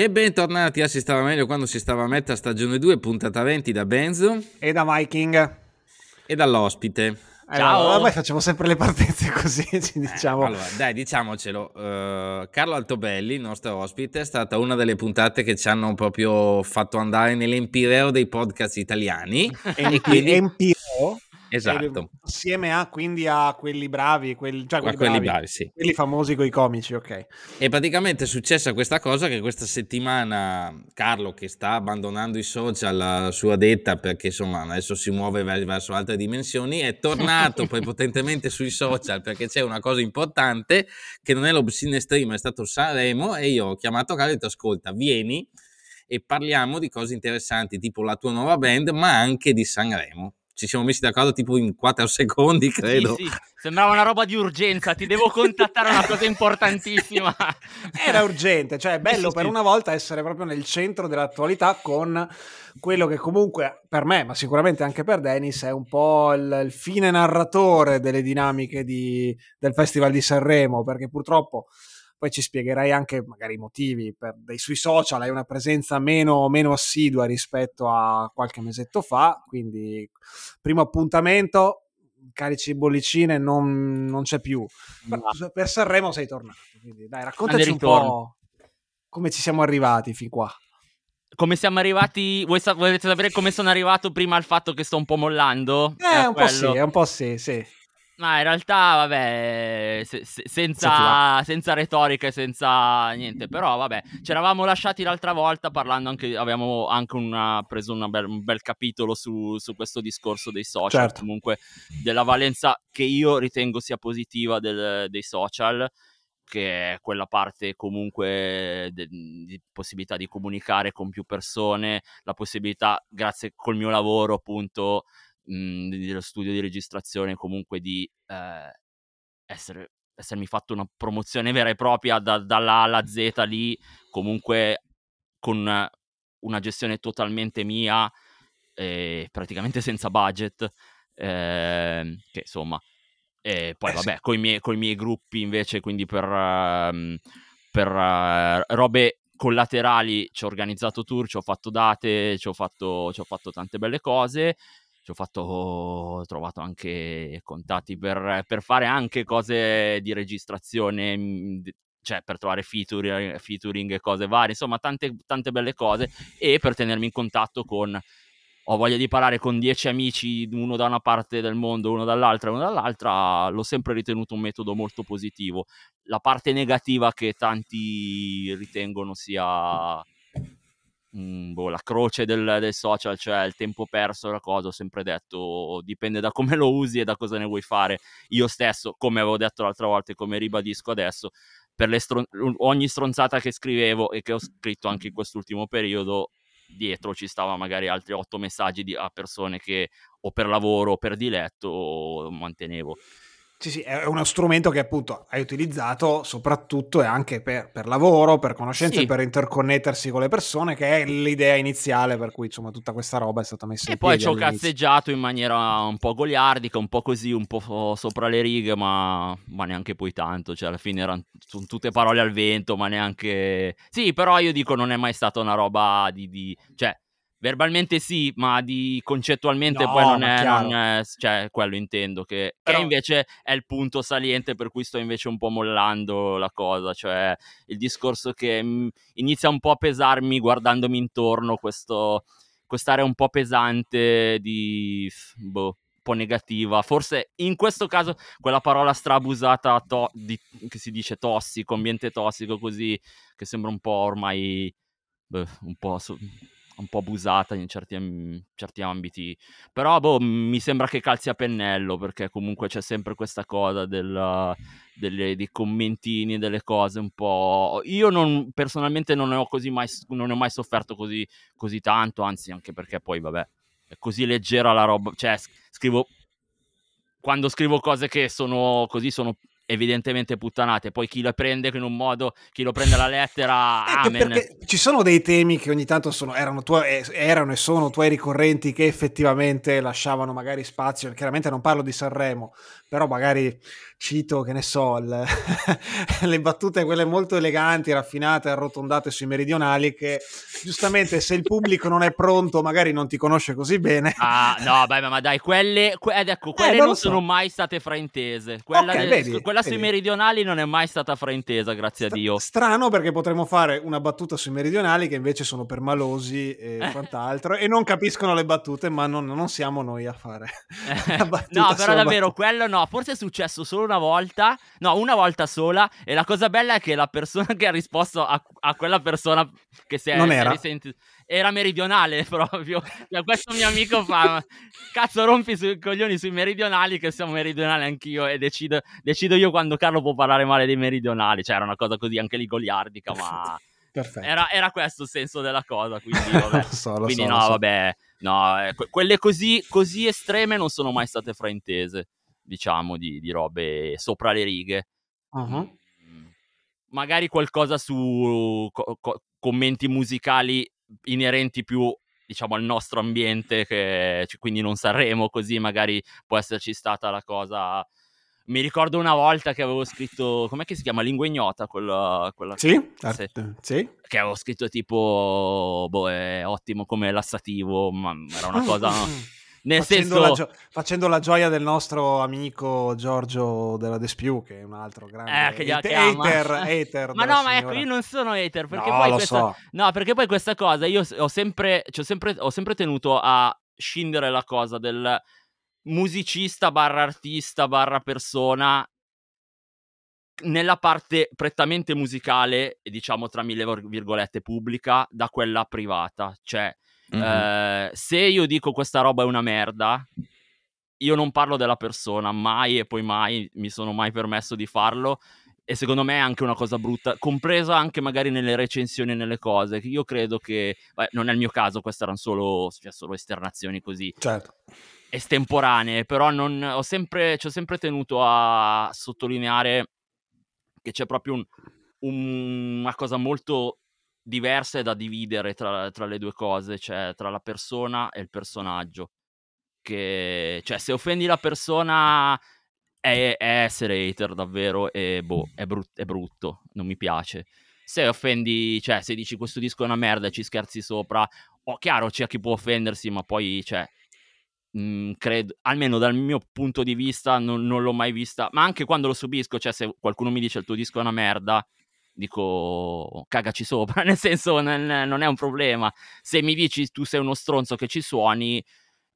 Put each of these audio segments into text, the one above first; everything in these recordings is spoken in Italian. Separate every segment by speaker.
Speaker 1: E bentornati a Si stava meglio quando si stava a metà stagione 2, puntata 20 da Benzo
Speaker 2: e da Viking
Speaker 1: e dall'ospite.
Speaker 2: Ciao. Allora, ormai facciamo sempre le partenze così, diciamo.
Speaker 1: Eh, allora, dai, diciamocelo. Uh, Carlo Altobelli, il nostro ospite, è stata una delle puntate che ci hanno proprio fatto andare nell'empireo dei podcast italiani.
Speaker 2: e quindi... Empireo?
Speaker 1: Esatto.
Speaker 2: Assieme a quindi a quelli bravi, quelli, cioè quelli, quelli bravi, bravi, sì. quelli famosi con i comici, ok.
Speaker 1: E praticamente è successa questa cosa che questa settimana Carlo, che sta abbandonando i social a sua detta perché insomma adesso si muove verso altre dimensioni, è tornato prepotentemente sui social perché c'è una cosa importante che non è l'Obscene Stream, è stato Sanremo e io ho chiamato Carlo e ho detto ascolta, vieni e parliamo di cose interessanti tipo la tua nuova band ma anche di Sanremo ci siamo messi d'accordo tipo in 4 secondi, credo.
Speaker 3: Sì, sì. Sembrava una roba di urgenza, ti devo contattare una cosa importantissima.
Speaker 2: Era urgente, cioè è bello sì, per una volta essere proprio nel centro dell'attualità con quello che comunque per me, ma sicuramente anche per Dennis, è un po' il, il fine narratore delle dinamiche di, del Festival di Sanremo, perché purtroppo poi ci spiegherai anche magari i motivi per, dei, sui social, hai una presenza meno, meno assidua rispetto a qualche mesetto fa, quindi primo appuntamento, carici bollicine non, non c'è più. No. Per Sanremo sei tornato, quindi dai raccontaci un po' come ci siamo arrivati fin qua.
Speaker 3: Come siamo arrivati? Vuoi sa- volete sapere come sono arrivato prima al fatto che sto un po' mollando?
Speaker 2: Eh, un quello? po' sì, un po' sì, sì.
Speaker 3: Ma in realtà, vabbè, se, se, senza, senza retorica e senza niente, però vabbè, ci eravamo lasciati l'altra volta parlando anche, avevamo anche una, preso bel, un bel capitolo su, su, questo discorso dei social, certo. comunque della valenza che io ritengo sia positiva del, dei social, che è quella parte comunque de, di possibilità di comunicare con più persone, la possibilità, grazie col mio lavoro appunto, mh, dello studio di registrazione, comunque di eh, essere, essermi fatto una promozione vera e propria da, dalla A alla Z lì, comunque con una gestione totalmente mia, eh, praticamente senza budget, eh, che insomma... E poi eh, vabbè, sì. con, i miei, gruppi invece, quindi per, uh, per uh, robe collaterali ci ho organizzato tour, ci ho fatto date, ci ho fatto, ci ho fatto tante belle cose ho fatto, ho trovato anche contatti per, per fare anche cose di registrazione, mhmm, cioè per trovare featuring, featuring e cose varie, insomma tante, tante belle cose e per tenermi in contatto con ho voglia di parlare con dieci amici, uno da una parte del mondo, uno dall'altra, uno dall'altra, l'ho sempre ritenuto un metodo molto positivo. La parte negativa che tanti ritengono sia mh, boh, la croce del, del, social, cioè il tempo perso, la cosa, ho sempre detto, dipende da come lo usi e da cosa ne vuoi fare. Io stesso, come avevo detto l'altra volta e come ribadisco adesso, per stron- ogni stronzata che scrivevo e che ho scritto anche in quest'ultimo periodo, dietro ci stava magari altri otto messaggi di, a persone che o per lavoro o per diletto mantenevo.
Speaker 2: Sì, sì, è uno strumento che appunto hai utilizzato soprattutto e anche per, per lavoro, per conoscenze, sì. per interconnettersi con le persone, che è l'idea iniziale per cui insomma tutta questa roba è stata messa
Speaker 3: e
Speaker 2: in piedi.
Speaker 3: E poi ci ho cazzeggiato in maniera un po' goliardica, un po' così, un po' sopra le righe, ma, ma neanche poi tanto, cioè alla fine erano sono tutte parole al vento, ma neanche... Sì, però io dico non è mai stata una roba di... di... cioè Verbalmente sì, ma di concettualmente no, poi non è, non è, cioè quello intendo, che, Però... che, invece è il punto saliente per cui sto invece un po' mollando la cosa, cioè il discorso che mh, mm, inizia un po' a pesarmi guardandomi intorno, questo, quest'area un po' pesante di, boh, un po' negativa, forse in questo caso quella parola strabusata to- di, che si dice tossico, ambiente tossico così, che sembra un po' ormai, beh, un po'... So- un po' abusata in certi, in certi ambiti. Però boh, mi sembra che calzi a pennello perché comunque c'è sempre questa cosa del, delle, dei commentini, delle cose un po'. Io non, personalmente non ne ho, così mai, non ho mai sofferto così, così tanto, anzi, anche perché poi, vabbè, è così leggera la roba. Cioè, scrivo. Quando scrivo cose che sono così, sono evidentemente puttanate. Poi chi le prende in un modo, chi lo prende alla lettera, amen.
Speaker 2: ci sono dei temi che ogni tanto sono, erano, tuoi, eh, erano, e sono tuoi ricorrenti che effettivamente lasciavano magari spazio. Chiaramente non parlo di Sanremo, però magari cito, che ne so, il, le battute quelle molto eleganti, raffinate, arrotondate sui meridionali che giustamente se il pubblico non è pronto magari non ti conosce così bene.
Speaker 3: Ah, no, beh, ma dai, quelle, que- ed ecco, quelle eh, non, non so. sono mai state fraintese. Quella, okay, de- vedi, quella vedi. sui meridionali non è mai stata fraintesa, grazie St- a Dio.
Speaker 2: Strano perché potremmo fare una battuta sui meridionali che invece sono permalosi e eh. quant'altro e non capiscono le battute, ma non, non siamo noi a fare.
Speaker 3: no, però davvero, quello no, forse è successo solo una volta, no, una volta sola. E la cosa bella è che la persona che ha risposto a, a quella persona che si è,
Speaker 2: non era.
Speaker 3: Risenti- era meridionale proprio. Cioè, questo mio amico fa: Cazzo, rompi sui coglioni sui meridionali, che siamo meridionali anch'io. E decido, decido io quando Carlo può parlare male dei meridionali. Cioè, era una cosa così anche lì goliardica, ma. Era, era, questo il senso della cosa, quindi, vabbè. lo so, lo quindi so, no, so. vabbè, no, eh, quelle così, così estreme non sono mai state fraintese diciamo, di, di robe sopra le righe.
Speaker 2: Uh-huh.
Speaker 3: Magari qualcosa su co- co- commenti musicali inerenti più diciamo al nostro ambiente che quindi non Sanremo così magari può esserci stata la cosa mi ricordo una volta che avevo scritto com'è che si chiama lingua ignota quella, quella
Speaker 2: sì, certo, sì,
Speaker 3: che avevo scritto tipo boh è ottimo come lassativo ma era una cosa nel
Speaker 2: facendo,
Speaker 3: senso...
Speaker 2: la gio- facendo la gioia del nostro amico Giorgio della Despiù, che è un altro grande
Speaker 3: eh, che hate- hater, hater ma no, ma ecco, io non sono hater, perché no, poi questa... So. No, perché poi questa cosa, io ho sempre, ho sempre, ho sempre tenuto a scindere la cosa del musicista barra artista barra persona nella parte prettamente musicale, diciamo tra mille virgolette pubblica, da quella privata. Cioè, Mm-hmm. Eh, se io dico questa roba è una merda, io non parlo della persona, mai e poi mai mi sono mai permesso di farlo. E secondo me è anche una cosa brutta, compresa anche magari nelle recensioni e nelle cose. Io credo che, beh, non è il mio caso, queste erano solo, cioè, solo esternazioni così.
Speaker 2: Certo.
Speaker 3: Estemporanee, però non, ho sempre, ci ho sempre tenuto a sottolineare che c'è proprio un, un, una cosa molto diversa e da dividere tra, tra, le due cose, cioè tra la persona e il personaggio. Che, cioè, se offendi la persona è, è essere hater davvero e boh, è, brut- è brutto, non mi piace. Se offendi, cioè, se dici questo disco è una merda e ci scherzi sopra, oh, chiaro c'è chi può offendersi, ma poi, cioè, mh, mhmm, credo, almeno dal mio punto di vista, non, non, l'ho mai vista. Ma anche quando lo subisco, cioè, se qualcuno mi dice il tuo disco è una merda, dico cagaci sopra, nel senso non, non, è un problema. Se mi dici tu sei uno stronzo che ci suoni,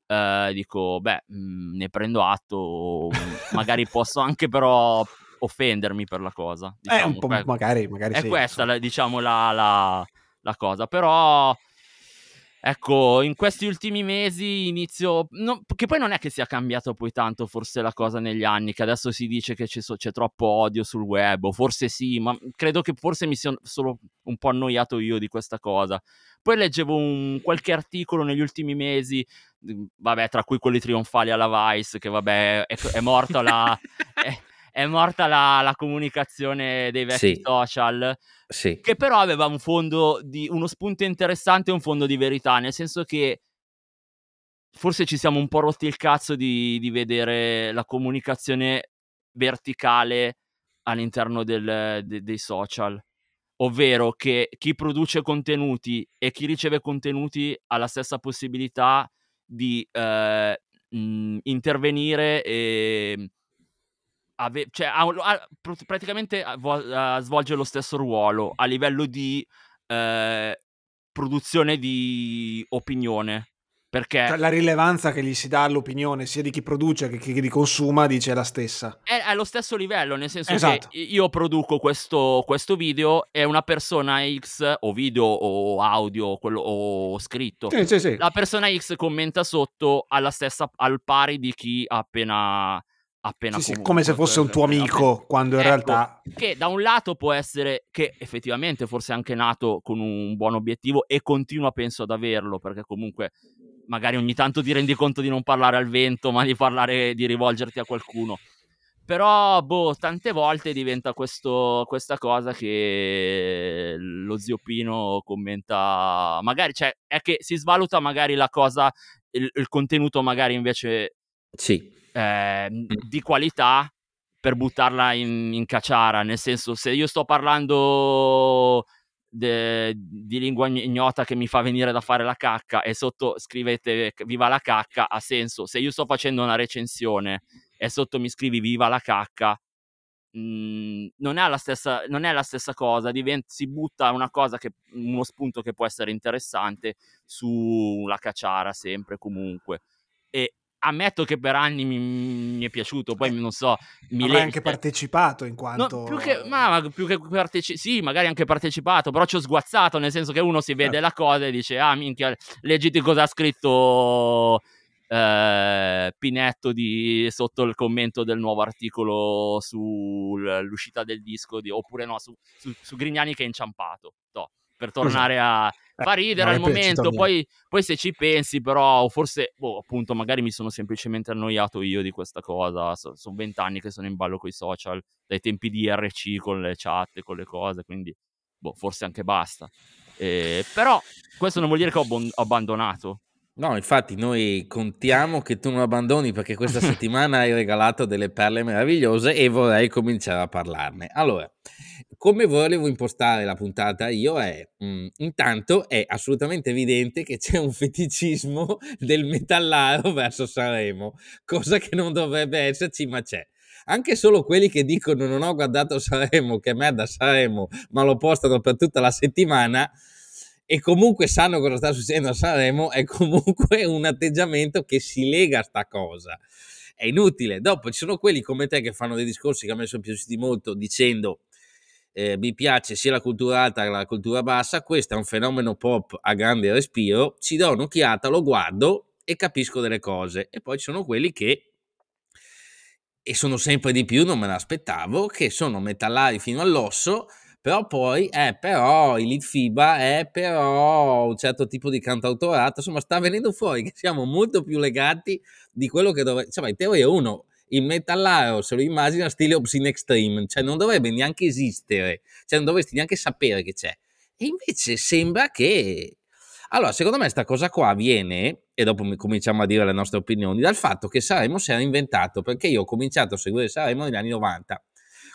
Speaker 3: eh, dico beh, mh, mhmm, ne prendo atto, magari posso anche però offendermi per la cosa.
Speaker 2: Diciamo. Eh, un diciamo, po' magari, magari
Speaker 3: È
Speaker 2: sì,
Speaker 3: questa, la, diciamo, la, la, la cosa, però Ecco, in questi ultimi mesi inizio... No, che poi non è che sia cambiato poi tanto forse la cosa negli anni, che adesso si dice che c'è, c'è troppo odio sul web, o forse sì, ma credo che forse mi sia solo un po' annoiato io di questa cosa. Poi leggevo un, qualche articolo negli ultimi mesi, vabbè, tra cui quelli trionfali alla Vice, che vabbè, è, è morta la... è, è morta la, la, comunicazione dei vecchi sì. social,
Speaker 1: sì.
Speaker 3: che però aveva un fondo di uno spunto interessante e un fondo di verità, nel senso che forse ci siamo un po' rotti il cazzo di, di vedere la comunicazione verticale all'interno del, de, dei social. Ovvero che chi produce contenuti e chi riceve contenuti ha la stessa possibilità di eh, mh, intervenire e ave- cioè, ha, ha, praticamente vo- svolge lo stesso ruolo a livello di eh, produzione di opinione. Perché
Speaker 2: cioè, la rilevanza che gli si dà all'opinione sia di chi produce che chi li consuma dice è la stessa.
Speaker 3: È allo stesso livello, nel senso esatto. che io produco questo, questo, video e una persona X, o video o audio quello, o scritto,
Speaker 2: sì, sì, sì.
Speaker 3: la persona X commenta sotto alla stessa, al pari di chi ha appena appena
Speaker 2: sì, sì, come se fosse un tuo amico appena... quando in ecco, realtà
Speaker 3: che da un lato può essere che effettivamente forse è anche nato con un buon obiettivo e continua penso ad averlo perché comunque magari ogni tanto ti rendi conto di non parlare al vento ma di parlare di rivolgerti a qualcuno. Però boh tante volte diventa questo, questa cosa che lo zio Pino commenta magari cioè è che si svaluta magari la cosa il, il contenuto magari invece
Speaker 1: sì
Speaker 3: eh, di qualità, per buttarla in, in cacciara, nel senso se io sto parlando de, di lingua ignota che mi fa venire da fare la cacca e sotto scrivete viva la cacca ha senso, se io sto facendo una recensione e sotto mi scrivi viva la cacca Mhmm, non, è la stessa, non è la stessa cosa, diventa, si butta una cosa che, uno spunto che può essere interessante sulla cacciara sempre comunque. E ammetto che per anni mi, mi è piaciuto, poi non so...
Speaker 2: Mi Avrai anche partecipato in quanto...
Speaker 3: No, più che, ma, più che partecipato, sì, magari anche partecipato, però ci ho sguazzato, nel senso che uno si vede certo. la cosa e dice, ah minchia, leggiti cosa ha scritto eh, Pinetto di, sotto il commento del nuovo articolo sull'uscita del disco, di, oppure no, su, su, su, Grignani che è inciampato. No, per tornare a eh, fa ridere al momento, poi, poi, se ci pensi però, forse, boh, appunto, magari mi sono semplicemente annoiato io di questa cosa, so, sono vent'anni che sono in ballo con i social, dai tempi di RC con le chat con le cose, quindi, boh, forse anche basta. Eh, però questo non vuol dire che ho abbandonato,
Speaker 1: No, infatti noi contiamo che tu non abbandoni perché questa settimana hai regalato delle perle meravigliose e vorrei cominciare a parlarne. Allora, come volevo impostare la puntata io è, mh, mm, intanto è assolutamente evidente che c'è un feticismo del metallaro verso Sanremo, cosa che non dovrebbe esserci, ma c'è anche solo quelli che dicono non ho guardato Sanremo, che merda Sanremo, ma lo postano per tutta la settimana, e comunque sanno cosa sta succedendo a Sanremo, è comunque un atteggiamento che si lega a sta cosa. È inutile. Dopo ci sono quelli come te che fanno dei discorsi che a me sono piaciuti molto dicendo eh, mi piace sia la cultura alta che la cultura bassa, questo è un fenomeno pop a grande respiro, ci do un'occhiata, lo guardo e capisco delle cose. E poi ci sono quelli che e sono sempre di più, non me l'aspettavo, che sono metallari fino all'osso, però poi, eh, però il lead FIBA è però un certo tipo di cantautorato, insomma sta venendo fuori che siamo molto più legati di quello che dovrebbe, insomma in teoria uno il metallaro se lo immagina stile Obscene Extreme, cioè non dovrebbe neanche esistere, cioè non dovresti neanche sapere che c'è. E invece sembra che... Allora, secondo me sta cosa qua viene, e dopo cominciamo a dire le nostre opinioni, dal fatto che Saremo si era inventato, perché io ho cominciato a seguire Saremo negli anni 90,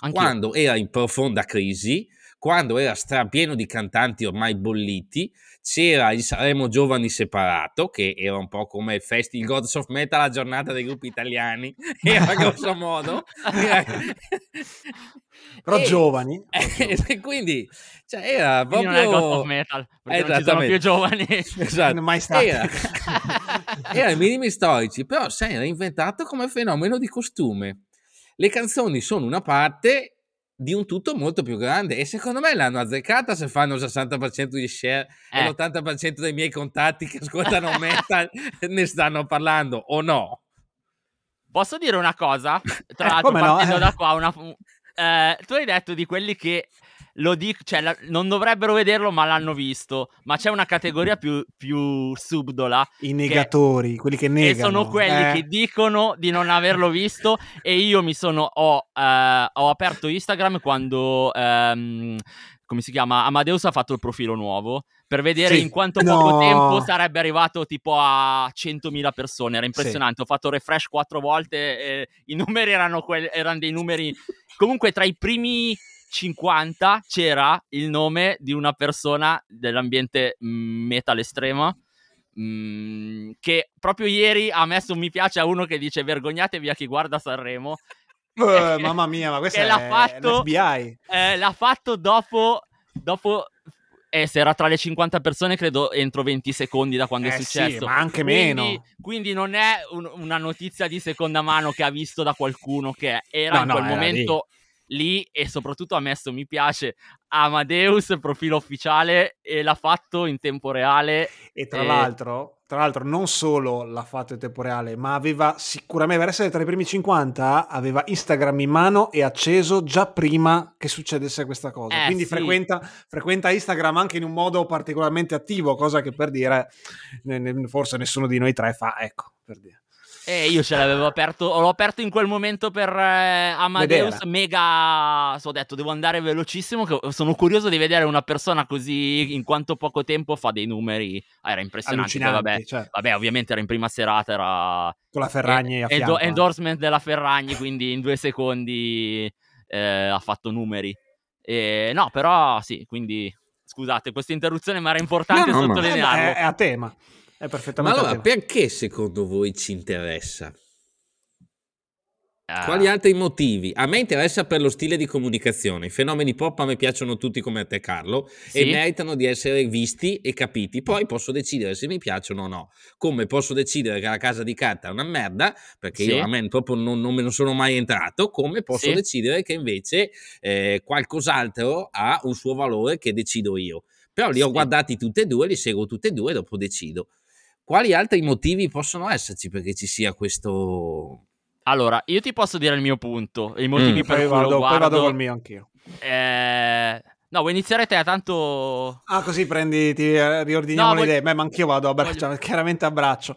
Speaker 1: Anch'io. quando era in profonda crisi, quando era strapieno di cantanti ormai bolliti, c'era il Saremo Giovani separato, che era un po' come il Festival Gods of Metal, la giornata dei gruppi italiani, era grosso modo.
Speaker 2: Però e, giovani.
Speaker 1: E, quindi cioè, era proprio...
Speaker 3: Quindi non è God of Metal, perché non ci sono più giovani.
Speaker 1: Esatto.
Speaker 2: mai stati.
Speaker 1: Era, era i minimi storici, però si era inventato come fenomeno di costume. Le canzoni sono una parte di un tutto molto più grande e secondo me l'hanno azzeccata se fanno il 60% di share eh. e l'80% dei miei contatti che ascoltano metal ne stanno parlando o no?
Speaker 3: Posso dire una cosa? Tra eh, l'altro partendo no? da qua, una, eh, tu hai detto di quelli che lo dico, cioè, la, non dovrebbero vederlo, ma l'hanno visto. Ma c'è una categoria più, più subdola.
Speaker 2: I negatori, che, quelli che negano.
Speaker 3: E sono quelli eh. che dicono di non averlo visto. e io mi sono. Ho, eh, ho aperto Instagram quando. Ehm, come si chiama? Amadeus ha fatto il profilo nuovo per vedere sì. in quanto poco no. tempo sarebbe arrivato tipo a 100.000 persone. Era impressionante. Sì. Ho fatto refresh quattro volte i numeri erano, que- erano dei numeri. Comunque, tra i primi 50 c'era il nome di una persona dell'ambiente mm, metal estremo mm, che proprio ieri ha messo un mi piace a uno che dice vergognatevi a chi guarda Sanremo.
Speaker 2: Uh, mamma mia, ma questo è l'ha fatto,
Speaker 3: l'FBI. Eh, l'ha fatto dopo, dopo eh, se era tra le 50 persone, credo entro 20 secondi da quando
Speaker 2: eh,
Speaker 3: è successo.
Speaker 2: Sì, ma anche
Speaker 3: quindi,
Speaker 2: meno.
Speaker 3: Quindi non è un, una notizia di seconda mano che ha visto da qualcuno che era no, in quel no, momento lì e soprattutto ha messo mi piace Amadeus, profilo ufficiale, e l'ha fatto in tempo reale.
Speaker 2: E tra, e... L'altro, tra l'altro, non solo l'ha fatto in tempo reale, ma aveva sicuramente, per essere tra i primi 50, aveva Instagram in mano e acceso già prima che succedesse questa cosa.
Speaker 3: Eh,
Speaker 2: Quindi
Speaker 3: sì.
Speaker 2: frequenta, frequenta, Instagram anche in un modo particolarmente attivo, cosa che per dire, forse nessuno di noi tre fa, ecco, per dire.
Speaker 3: E io ce l'avevo aperto, l'ho aperto in quel momento per eh, Amadeus,
Speaker 2: Vedere.
Speaker 3: mega, so, ho detto devo andare velocissimo, sono curioso di vedere una persona così in quanto poco tempo fa dei numeri, ah, era impressionante, vabbè,
Speaker 2: cioè,
Speaker 3: vabbè ovviamente era in prima serata, era
Speaker 2: con la Ferragni a
Speaker 3: e-
Speaker 2: fianco.
Speaker 3: endo-
Speaker 2: eh.
Speaker 3: endorsement della Ferragni, quindi in due secondi eh, ha fatto numeri. E, no, però sì, quindi scusate, questa interruzione ma era importante
Speaker 1: No, no, ma-
Speaker 2: Eh,
Speaker 3: sottolinearlo.
Speaker 2: è, è a tema. È
Speaker 1: Ma
Speaker 2: perfettamente a
Speaker 1: allora,
Speaker 2: tema.
Speaker 1: perché secondo voi ci interessa?
Speaker 3: Eh,
Speaker 1: Quali altri motivi? A me interessa per lo stile di comunicazione. I fenomeni pop a me piacciono tutti come a te, Carlo, e
Speaker 3: sì?
Speaker 1: meritano di essere visti e capiti. Poi posso decidere se mi piacciono o no. Come posso decidere che la casa di carta è una merda, perché
Speaker 3: Sì.
Speaker 1: io a me proprio non, non me ne sono mai entrato. Come posso
Speaker 3: Sì.
Speaker 1: decidere che invece eh, qualcos'altro ha un suo valore che decido io. Però li ho guardati tutti e due, li seguo tutti e due e dopo decido. Quali altri motivi possono esserci perché ci sia questo
Speaker 3: Allora, io ti posso dire il mio punto, i motivi
Speaker 1: Mm.
Speaker 3: per
Speaker 2: Poi
Speaker 3: cui
Speaker 2: vado,
Speaker 3: lo
Speaker 2: poi vado
Speaker 3: guardo.
Speaker 2: col mio anch'io.
Speaker 3: Eh, No, vuoi iniziare te? Tanto.
Speaker 2: Ah, così prendi, ti riordiniamo
Speaker 3: No,
Speaker 2: le
Speaker 3: voglio-
Speaker 2: idee. Beh, ma anch'io vado a braccio,
Speaker 3: voglio-
Speaker 2: chiaramente a braccio.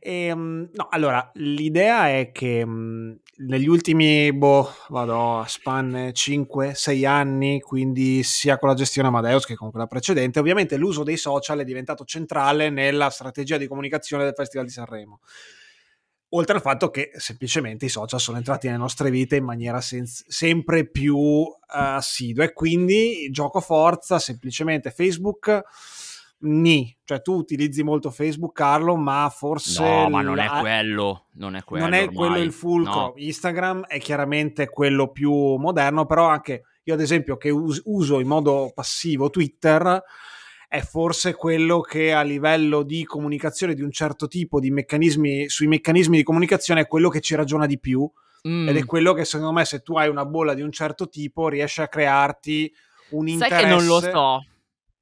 Speaker 2: Ehm, no, allora, l'idea è che mh, negli ultimi, boh, vado a spanne 5-6 anni, quindi sia con la gestione Amadeus che con quella precedente, ovviamente l'uso dei social è diventato centrale nella strategia di comunicazione del Festival di Sanremo. Oltre al fatto che semplicemente i social sono entrati nelle nostre vite in maniera senz- sempre più eh, assidua e quindi gioco forza semplicemente Facebook ni, cioè tu utilizzi molto Facebook Carlo ma forse
Speaker 3: No, ma non è quello. Non è quello.
Speaker 2: non è quello il fulcro.
Speaker 3: No.
Speaker 2: Instagram è chiaramente quello più moderno, però anche io ad esempio che us- uso in modo passivo Twitter è forse quello che a livello di comunicazione di un certo tipo di meccanismi sui meccanismi di comunicazione è quello che ci ragiona di più
Speaker 3: Mm.
Speaker 2: ed è quello che secondo me se tu hai una bolla di un certo tipo riesce a crearti un
Speaker 3: Sai
Speaker 2: interesse
Speaker 3: che non lo so.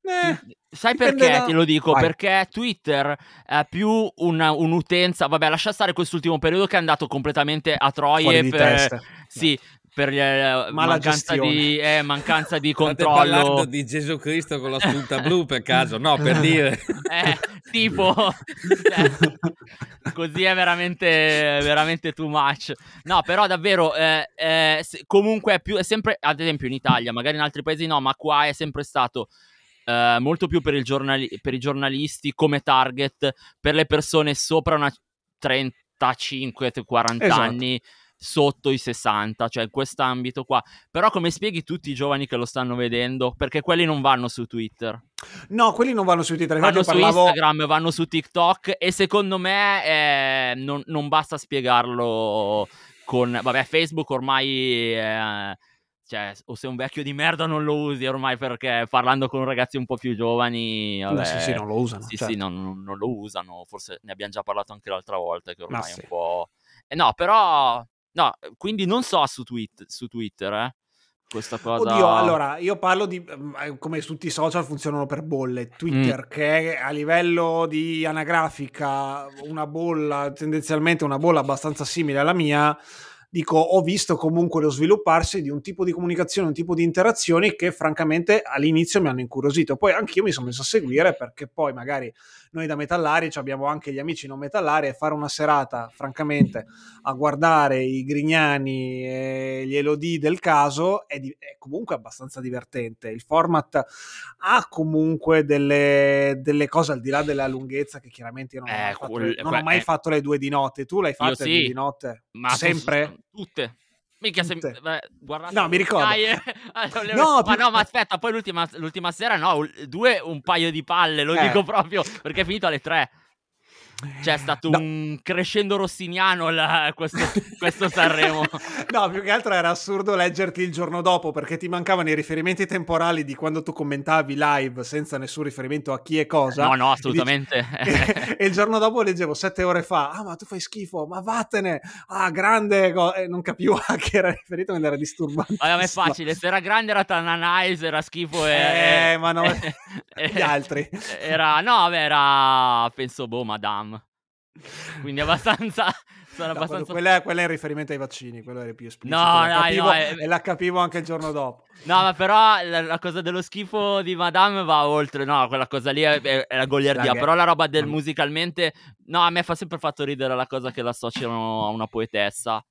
Speaker 2: Eh,
Speaker 3: Sai perché
Speaker 2: da-
Speaker 3: te lo dico?
Speaker 2: Vai.
Speaker 3: Perché Twitter è più una- un'utenza. Vabbè, lascia stare quest'ultimo periodo che è andato completamente a troie per,
Speaker 2: testa.
Speaker 3: sì, per eh, mancanza,
Speaker 2: gestione.
Speaker 3: di, eh, mancanza di
Speaker 1: State parlando
Speaker 3: controllo.
Speaker 1: di Gesù Cristo con la spunta blu per caso? No, per dire.
Speaker 3: Eh, tipo, così è veramente, veramente too much. No, però davvero, eh, eh, comunque è più, è sempre, ad esempio in Italia, magari in altri paesi no, ma qua è sempre stato eh, molto più per, il giornali- per i giornalisti come target, per le persone sopra una 35-40
Speaker 2: Esatto.
Speaker 3: anni, sotto i 60, cioè in quest'ambito qua. Però come spieghi tutti i giovani che lo stanno vedendo? Perché quelli non vanno su Twitter.
Speaker 2: no quelli non vanno su Twitter
Speaker 3: Vanno
Speaker 2: io
Speaker 3: su
Speaker 2: parlavo
Speaker 3: Instagram, vanno su TikTok e secondo me eh, non, non basta spiegarlo con... Vabbè, Facebook ormai... eh, cioè, o sei un vecchio di merda non lo usi ormai perché parlando con ragazzi un po' più giovani...
Speaker 2: No,
Speaker 3: Vabbè,
Speaker 2: sì, sì, non lo usano,
Speaker 3: Sì,
Speaker 2: certo.
Speaker 3: sì, non, non- non lo usano. Forse ne abbiamo già parlato anche l'altra volta che ormai
Speaker 2: Ma
Speaker 3: è
Speaker 2: sì.
Speaker 3: un po'... Eh, no, però... No, quindi non so su, tweet, su Twitter, eh. Questa cosa...
Speaker 2: Oddio, allora io parlo di eh, come tutti i social funzionano per bolle.
Speaker 3: Mm.
Speaker 2: Twitter, che è a livello di anagrafica una bolla, tendenzialmente una bolla abbastanza simile alla mia. Dico, ho visto comunque lo svilupparsi di un tipo di comunicazione, un tipo di interazioni che francamente all'inizio mi hanno incuriosito. Poi anch'io mi sono messo a seguire perché poi magari noi da metallari abbiamo anche gli amici non metallari e fare una serata, francamente, a guardare i Grignani e gli Elodie del caso è, di- è comunque abbastanza divertente. Il format ha comunque delle, delle cose al di là della lunghezza che chiaramente io non, ho,
Speaker 3: Eh,
Speaker 2: mai fatto,
Speaker 3: quel-
Speaker 2: non ho
Speaker 3: que-
Speaker 2: mai
Speaker 3: eh.
Speaker 2: fatto le due di notte. Tu l'hai fatta le
Speaker 3: sì.
Speaker 2: due di notte?
Speaker 3: Ma
Speaker 2: sempre?
Speaker 3: Tutte. Mica se... Beh, guardate
Speaker 2: No, mi ricordo.
Speaker 3: Le-
Speaker 2: No,
Speaker 3: ma
Speaker 2: più-
Speaker 3: no, ma aspetta, poi l'ultima, l'ultima sera no, due un paio di palle, lo
Speaker 2: Eh.
Speaker 3: dico proprio perché è finito alle tre. C'è stato
Speaker 2: No.
Speaker 3: un crescendo rossiniano la- questo, questo Sanremo.
Speaker 2: No, più che altro era assurdo leggerti il giorno dopo perché ti mancavano i riferimenti temporali di quando tu commentavi live senza nessun riferimento a chi e cosa.
Speaker 3: No, no, assolutamente.
Speaker 2: E, il giorno dopo leggevo sette ore fa, ah ma tu fai schifo, ma vattene, ah grande, co-" e non capivo a che era riferito, ma era disturbante.
Speaker 3: Vabbè, ma è facile, se era grande era Tananais, era schifo e...
Speaker 2: Eh, ma no, gli altri.
Speaker 3: Era, no, vabbè, era, penso, boh, Madame. Quindi abbastanza sono abbastanza...
Speaker 2: quella, quella, è in riferimento ai vaccini, quello era più esplicito.
Speaker 3: No,
Speaker 2: la capivo,
Speaker 3: no, è...
Speaker 2: E la capivo anche il giorno dopo.
Speaker 3: No, ma però la, la, cosa dello schifo di Madame va oltre. No, quella cosa lì è, è, è la goliardia. Però la roba del musicalmente... No, a me fa sempre fatto ridere la cosa che l'associano a una poetessa.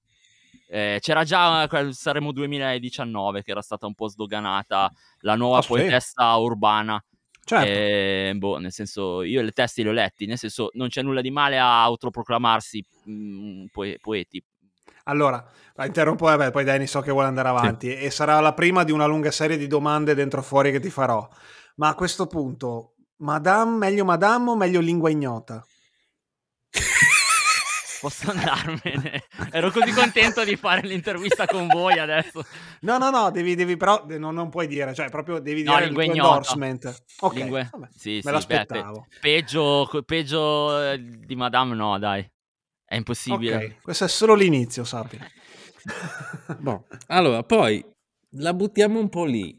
Speaker 3: Eh, c'era già saremo 2019 che era stata un po' sdoganata la nuova oh, poetessa sì. urbana
Speaker 2: Certo.
Speaker 3: E, boh, nel senso, io le testi li ho letti, nel senso, non c'è nulla di male a autoproclamarsi mh, mm, poe- poeti.
Speaker 2: Allora, la interrompo, vabbè, poi Danny so che vuole andare avanti sì. e sarà la prima di una lunga serie di domande dentro fuori che ti farò. Ma a questo punto, Madame, meglio Madame o meglio lingua ignota?
Speaker 3: posso andarmene. Ero così contento di fare l'intervista con voi adesso.
Speaker 2: No, no, no, devi, devi però, non, non, puoi dire, cioè proprio devi no, dire il tuo endorsement. Ok, Lingue... vabbè, sì, me sì, l'aspettavo.
Speaker 3: Beh, peggio, peggio eh, di Madame no, dai. È impossibile. Ok,
Speaker 2: questo è solo l'inizio, sappi.
Speaker 1: boh. Allora, poi la buttiamo un po' lì.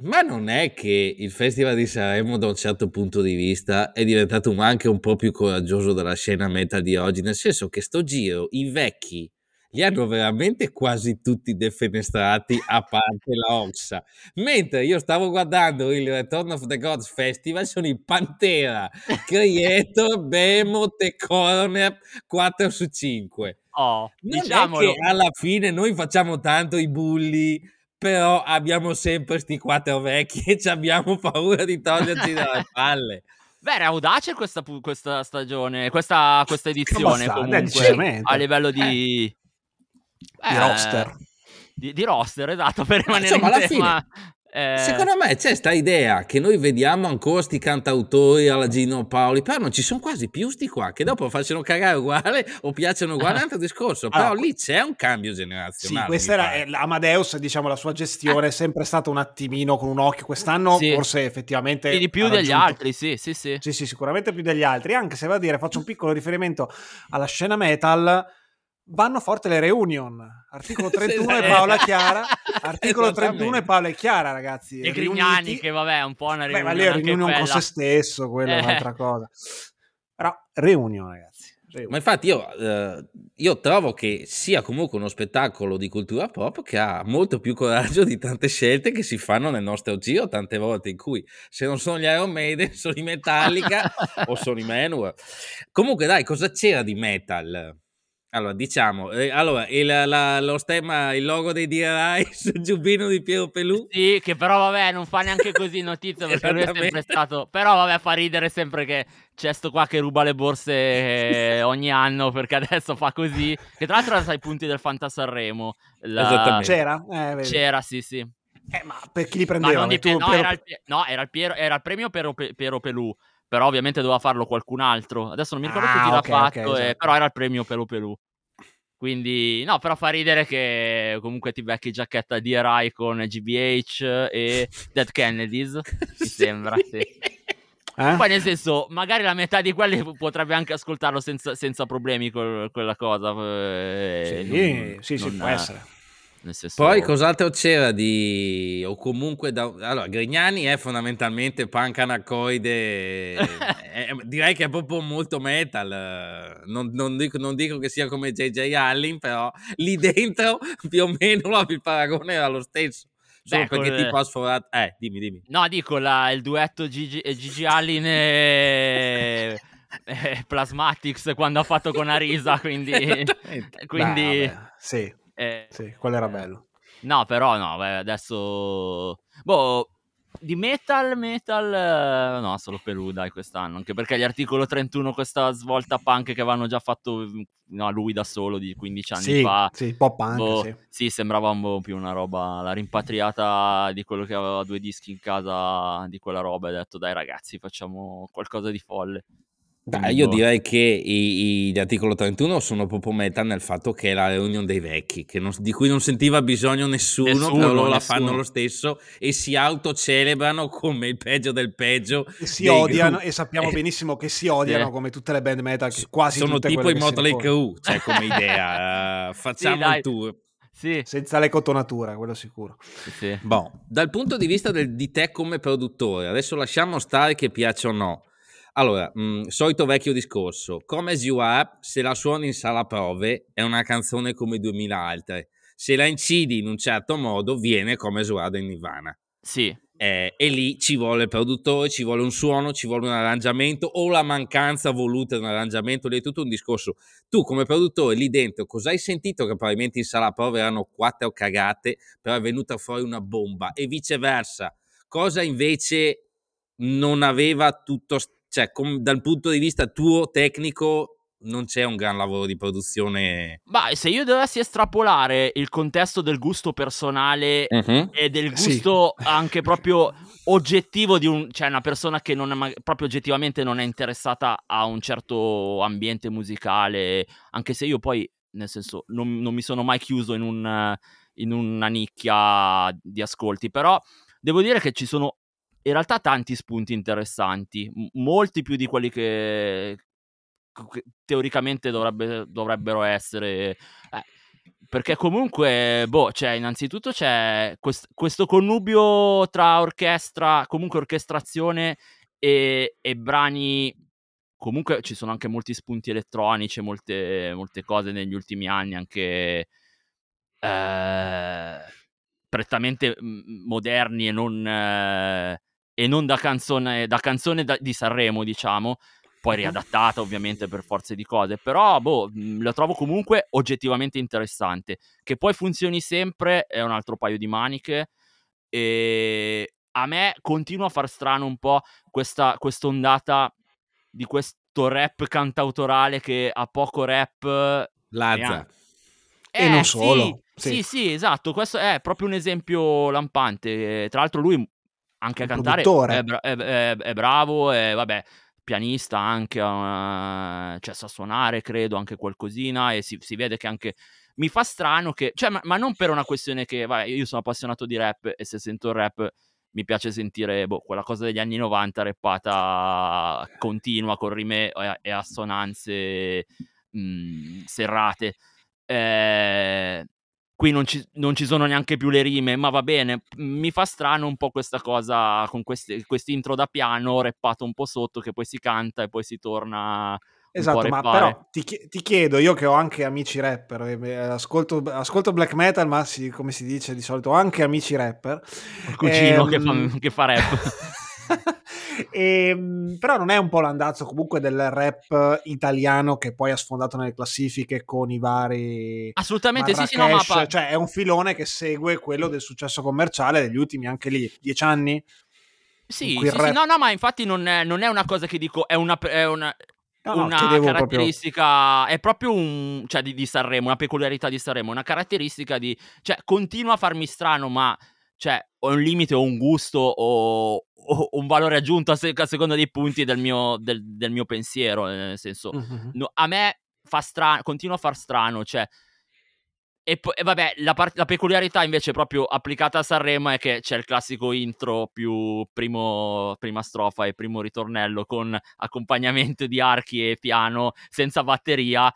Speaker 1: Ma non è che il Festival di Sanremo, da un certo punto di vista, è diventato anche un po' più coraggioso della scena metal di oggi, nel senso che sto giro i vecchi li hanno veramente quasi tutti defenestrati a parte la Oxa. Mentre io stavo guardando il Return of the Gods Festival, sono i Pantera, Creator, Behemoth e Coroner 4 su 5.
Speaker 3: Oh,
Speaker 1: non diciamolo. è che alla fine noi facciamo tanto i bulli però abbiamo sempre questi quattro vecchi e abbiamo paura di toglierci dalle palle.
Speaker 3: Beh, era audace questa, questa stagione, questa, questa edizione comunque, a livello di...
Speaker 2: Eh. Eh, di roster.
Speaker 3: Di, di, roster, esatto, per rimanere Insomma, in tema. Fine,
Speaker 1: eh... Secondo me c'è sta idea che noi vediamo ancora sti cantautori alla Gino Paoli, però non ci sono quasi più sti qua che dopo facciano cagare uguale o piacciono uguale, un altro discorso, però allora, lì c'è un cambio generazionale.
Speaker 2: Sì, questa era eh, Amadeus, diciamo la sua gestione è sempre stata un attimino con un occhio, quest'anno sì. forse effettivamente...
Speaker 3: E di più degli altri, sì, sì, sì.
Speaker 2: Sì, sì, sicuramente più degli altri, anche se va a dire, faccio un piccolo riferimento alla scena metal vanno forte le reunion. Articolo 31 e Paola Chiara. Articolo 31 e Paola e Chiara, ragazzi.
Speaker 3: E Grignani, che vabbè, è un po' una
Speaker 2: riunione. Beh, ma lì è riunione con se stesso, quella eh. è un'altra cosa. Però, reunion, ragazzi.
Speaker 1: Ma infatti io, eh, io, trovo che sia comunque uno spettacolo di cultura pop che ha molto più coraggio di tante scelte che si fanno nel nostro giro tante volte in cui se non sono gli Iron Maiden sono i Metallica o sono i Manowar. Comunque dai, cosa c'era di metal? Allora, diciamo, eh, allora, il, la, lo stemma, il logo dei DRI sul giubbino di Piero Pelù.
Speaker 3: Sì, che però vabbè, non fa neanche così notizia perché lui è sempre stato... Però vabbè, fa ridere sempre che c'è sto qua che ruba le borse eh, ogni anno perché adesso fa così. Che tra l'altro era i punti del Fanta Sanremo.
Speaker 2: La... C'era?
Speaker 3: Eh, C'era, sì, sì.
Speaker 2: Eh, ma per chi li prendeva?
Speaker 3: Dip- no, Piero... era il, no, era il, Piero, era il premio Piero, Piero Pelù però ovviamente doveva farlo qualcun altro. Adesso non mi ricordo ah, più chi okay, l'ha fatto, okay, eh, esatto. però era il premio Pelu Pelu. Quindi, no, però fa ridere che comunque ti becchi giacchetta DRI con GBH e Dead Kennedys, mi sembra, sì. Eh? Poi nel senso, magari la metà di quelli potrebbe anche ascoltarlo senza, senza problemi con quella cosa.
Speaker 2: Eh, sì, non, sì, non, sì, può essere.
Speaker 1: Senso... Poi cos'altro c'era di... o comunque da... Allora, Grignani è fondamentalmente punk anacoide, è, direi che è proprio molto metal, non, non, dico, non, dico, che sia come JJ Allin, però lì dentro più o meno il paragone era lo stesso. Solo Beh, perché tipo ha sforato... Eh, dimmi, dimmi.
Speaker 3: No, dico la, il duetto Gigi, Gigi Allin e... Plasmatics quando ha fatto con Arisa, quindi... quindi...
Speaker 2: Beh, sì eh, sì, quello era bello.
Speaker 3: No, però no, beh, adesso... Boh, di metal, metal, no, solo Pelù dai quest'anno, anche perché gli articolo 31, questa svolta punk che avevano già fatto no, lui da solo di 15 anni
Speaker 2: sì,
Speaker 3: fa.
Speaker 2: Sì, pop punk, boh, sì.
Speaker 3: sì. sembrava un po' più una roba, la rimpatriata di quello che aveva due dischi in casa di quella roba e ha detto dai ragazzi facciamo qualcosa di folle.
Speaker 1: Dai, io direi che i, i, gli articolo 31 sono proprio meta nel fatto che è la riunione dei vecchi, non, di cui non sentiva bisogno nessuno, nessuno però loro nessuno. la fanno lo stesso e si autocelebrano come il peggio del peggio.
Speaker 2: E si odiano gruppi. e sappiamo benissimo che si odiano eh. come tutte le band metal, quasi
Speaker 1: Sono tipo
Speaker 2: i
Speaker 1: Motley Crue, cioè come idea, uh, facciamo sì, il tour.
Speaker 2: Sì. Senza le cotonature, quello sicuro.
Speaker 1: Sì. Bon, dal punto di vista del, di te come produttore, adesso lasciamo stare che piace o no Allora, mh, mm, solito vecchio discorso. Come As You Are, se la suoni in sala prove, è una canzone come 2000 altre. Se la incidi in un certo modo, viene come As You Are in Nirvana.
Speaker 3: Sì.
Speaker 1: Eh, e lì ci vuole il produttore, ci vuole un suono, ci vuole un arrangiamento o la mancanza voluta di un arrangiamento, lì è tutto un discorso. Tu come produttore lì dentro cosa hai sentito che probabilmente in sala prove erano quattro cagate, però è venuta fuori una bomba e viceversa. Cosa invece non aveva tutto, cioè com, dal punto di vista tuo tecnico non c'è un gran lavoro di produzione.
Speaker 3: Ma se io dovessi estrapolare il contesto del gusto personale uh-huh. e del gusto sì. anche proprio oggettivo di un, cioè una persona che non è, proprio oggettivamente non è interessata a un certo ambiente musicale, anche se io poi, nel senso, non, non mi sono mai chiuso in, un, in una nicchia di ascolti, però devo dire che ci sono in realtà tanti spunti interessanti, m- molti più di quelli che, che teoricamente dovrebbe, dovrebbero essere. Eh, perché comunque, boh, cioè, innanzitutto c'è quest- questo connubio tra orchestra, comunque orchestrazione e, e, brani. Comunque ci sono anche molti spunti elettronici, molte, molte cose negli ultimi anni, anche eh, prettamente moderni e non, eh, e non da canzone, da canzone da, di Sanremo, diciamo. Poi riadattata ovviamente per forze di cose, però boh, lo trovo comunque oggettivamente interessante. Che poi funzioni sempre è un altro paio di maniche. E a me continua a far strano un po' questa ondata di questo rap cantautorale che ha poco rap.
Speaker 1: Lazza.
Speaker 2: E, eh, non solo.
Speaker 3: Sì, sì, sì, esatto. Questo è proprio un esempio lampante. Tra l'altro, lui anche a cantare è, bra- è, è, è, bravo, è vabbè, pianista anche, uh, cioè sa suonare credo anche qualcosina e si, si, vede che anche mi fa strano che, cioè ma, ma non per una questione che, vabbè, io sono appassionato di rap e se sento il rap mi piace sentire boh, quella cosa degli anni 90 rappata continua con rime e, assonanze mh, mhmm, serrate. Eh, qui non ci, non ci, sono neanche più le rime, ma va bene, mi fa strano un po' questa cosa con questi intro da piano, reppato un po' sotto, che poi si canta e poi si torna...
Speaker 2: Esatto, ma però ti, ti, chiedo, io che ho anche amici rapper, eh, ascolto, ascolto, black metal, ma si, come si dice di solito, ho anche amici rapper.
Speaker 3: Il cugino ehm... che, fa, che fa rap.
Speaker 2: e, ehm, però non è un po' l'andazzo comunque del rap italiano che poi ha sfondato nelle classifiche con i vari
Speaker 3: assolutamente Marrakesh, sì sì no mappa.
Speaker 2: cioè è un filone che segue quello del successo commerciale degli ultimi anche lì dieci anni
Speaker 3: sì, sì, rap... sì, no no ma infatti non è, non è, una cosa che dico è una, è una una no, caratteristica proprio... è proprio un cioè di, di, Sanremo, una peculiarità di Sanremo, una caratteristica di cioè continua a farmi strano, ma cioè ho un limite o un gusto o, un valore aggiunto a, se- a, seconda dei punti del mio, del, del mio pensiero. Eh, nel senso, mm-hmm. no, a me fa strano, continua a far strano, cioè. E, po- e vabbè, la, par- la, peculiarità invece proprio applicata a Sanremo è che c'è il classico intro più primo, prima strofa e primo ritornello con accompagnamento di archi e piano senza batteria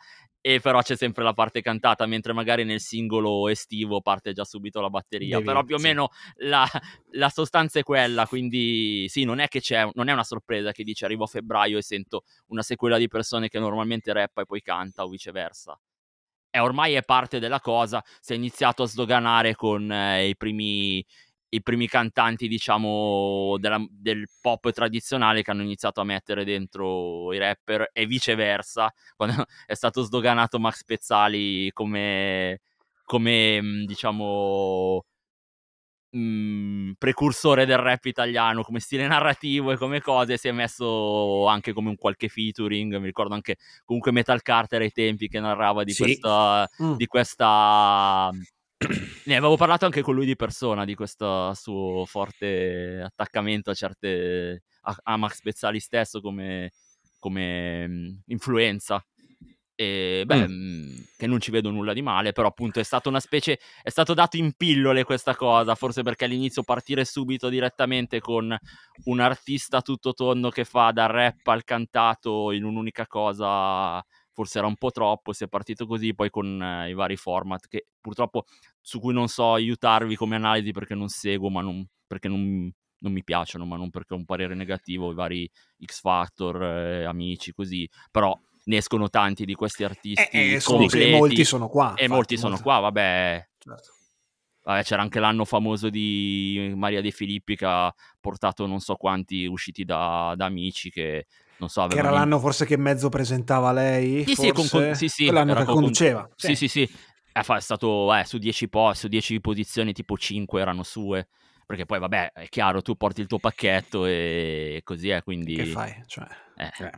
Speaker 3: e però c'è sempre la parte cantata, mentre magari nel singolo estivo parte già subito la batteria. Devi, però più o sì. meno la, la, sostanza è quella, quindi sì, non è che c'è, non è una sorpresa che dice arrivo a febbraio e sento una sequela di persone che normalmente rappa e poi canta o viceversa. E ormai è parte della cosa, si è iniziato a sdoganare con eh, i primi i primi cantanti, diciamo, della, del pop tradizionale che hanno iniziato a mettere dentro i rapper e viceversa, quando è stato sdoganato Max Pezzali come, come mm, diciamo, mh, mm, precursore del rap italiano come stile narrativo e come cose si è messo anche come un qualche featuring mi ricordo anche comunque Metal Carter ai tempi che narrava di sì. questa, mm. di questa ne avevo parlato anche con lui di persona, di questo suo forte attaccamento a certe... a, a Max Bezzali stesso come, come um, influenza. E beh, mm. mm. che non ci vedo nulla di male, però appunto è stata una specie, è stato dato in pillole questa cosa, forse perché all'inizio partire subito direttamente con un artista tutto tondo che fa dal rap al cantato in un'unica cosa forse era un po' troppo, si è partito così, poi con eh, i vari format che purtroppo su cui non so aiutarvi come analisi perché non seguo, ma non, perché non, non mi piacciono, ma non perché ho un parere negativo, i vari X Factor, eh, amici, così, però ne escono tanti di questi artisti
Speaker 2: eh, eh,
Speaker 3: completi,
Speaker 2: e molti sono qua.
Speaker 3: E infatti, molti sono molti. qua, vabbè. Certo. vabbè. C'era anche l'anno famoso di Maria De Filippi che ha portato non so quanti usciti da, da amici che non so.
Speaker 2: Che era in... l'anno forse che mezzo presentava lei?
Speaker 3: Sì, sì, con, con, sì, sì
Speaker 2: l'anno che conduceva.
Speaker 3: Sì, sì, sì. sì. È stato eh, su 10 po- su 10 posizioni, tipo 5 erano sue perché poi vabbè è chiaro tu porti il tuo pacchetto e così è quindi
Speaker 2: che fai cioè,
Speaker 3: eh.
Speaker 1: Cioè.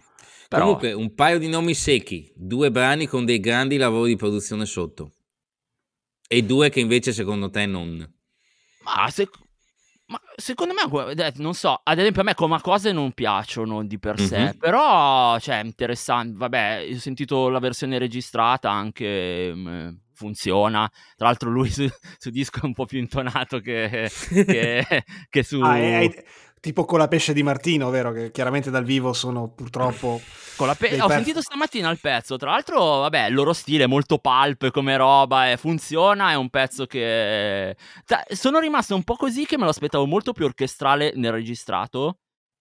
Speaker 1: Però... comunque un paio di nomi secchi due brani con dei grandi lavori di produzione sotto e due che invece secondo te non
Speaker 3: ma, se... ma secondo me non so ad esempio a me come cose non piacciono di per sé mm-hmm. però cioè interessante vabbè ho sentito la versione registrata anche mm, funziona. Tra l'altro lui su, su, disco è un po' più intonato che, che, che su...
Speaker 2: Ah, è, tipo con la pesce di Martino, vero? Che chiaramente dal vivo sono purtroppo...
Speaker 3: Con la pe- ho sentito stamattina il pezzo, tra l'altro, vabbè, il loro stile è molto pulp come roba, e funziona, è un pezzo che... Sono rimasto un po' così che me lo aspettavo molto più orchestrale nel registrato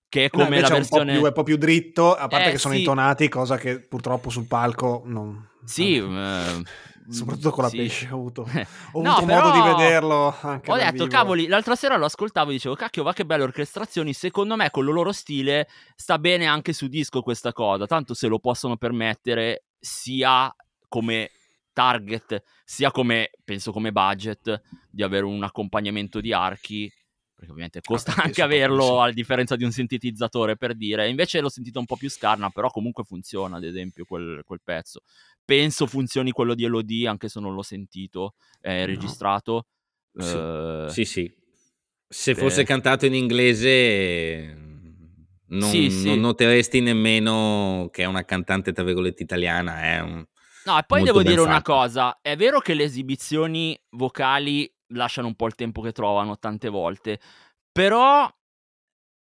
Speaker 3: che è come no, la versione...
Speaker 2: È un, po più, è un po' più dritto, a parte eh, che sono sì. intonati, cosa che purtroppo sul palco non...
Speaker 3: Sì, eh,
Speaker 2: soprattutto con la sì. pesce ho avuto, ho no, avuto modo di vederlo anche
Speaker 3: ho detto
Speaker 2: vivo.
Speaker 3: cavoli l'altra sera lo ascoltavo e dicevo cacchio va che belle orchestrazioni secondo me con il loro stile sta bene anche su disco questa cosa tanto se lo possono permettere sia come target sia come penso come budget di avere un accompagnamento di archi perché ovviamente costa ah, anche averlo a differenza di un sintetizzatore per dire invece l'ho sentito un po' più scarna però comunque funziona ad esempio quel, quel pezzo penso funzioni quello di Elodie, anche se non l'ho sentito, è no. registrato.
Speaker 1: Sì. Uh, sì, sì. Se fosse eh. cantato in inglese non, sì, sì. non, noteresti nemmeno che è una cantante, tra virgolette, italiana. È un,
Speaker 3: no, e poi devo dire fatto. una cosa, è vero che le esibizioni vocali lasciano un po' il tempo che trovano tante volte, però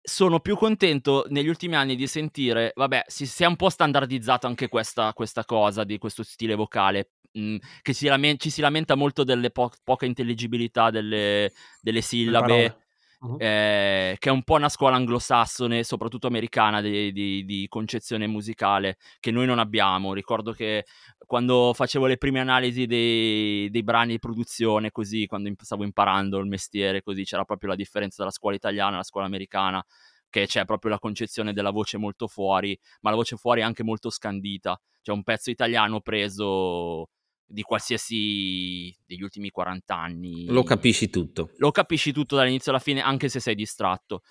Speaker 3: sono più contento negli ultimi anni di sentire, vabbè, si, si è un po' standardizzato anche questa, questa cosa di questo stile vocale, mh, mm, che si lame- ci si lamenta molto delle po- poca intelligibilità delle, delle sillabe. Uh-huh. Eh, che è un po' una scuola anglosassone, soprattutto americana, di, di, di, concezione musicale che noi non abbiamo. Ricordo che quando facevo le prime analisi dei, dei brani di produzione, così, quando stavo imparando il mestiere, così c'era proprio la differenza tra la scuola italiana e la scuola americana che c'è proprio la concezione della voce molto fuori, ma la voce fuori è anche molto scandita. C'è un pezzo italiano preso di qualsiasi degli ultimi 40 anni.
Speaker 1: Lo capisci tutto.
Speaker 3: Lo capisci tutto dall'inizio alla fine, anche se sei distratto.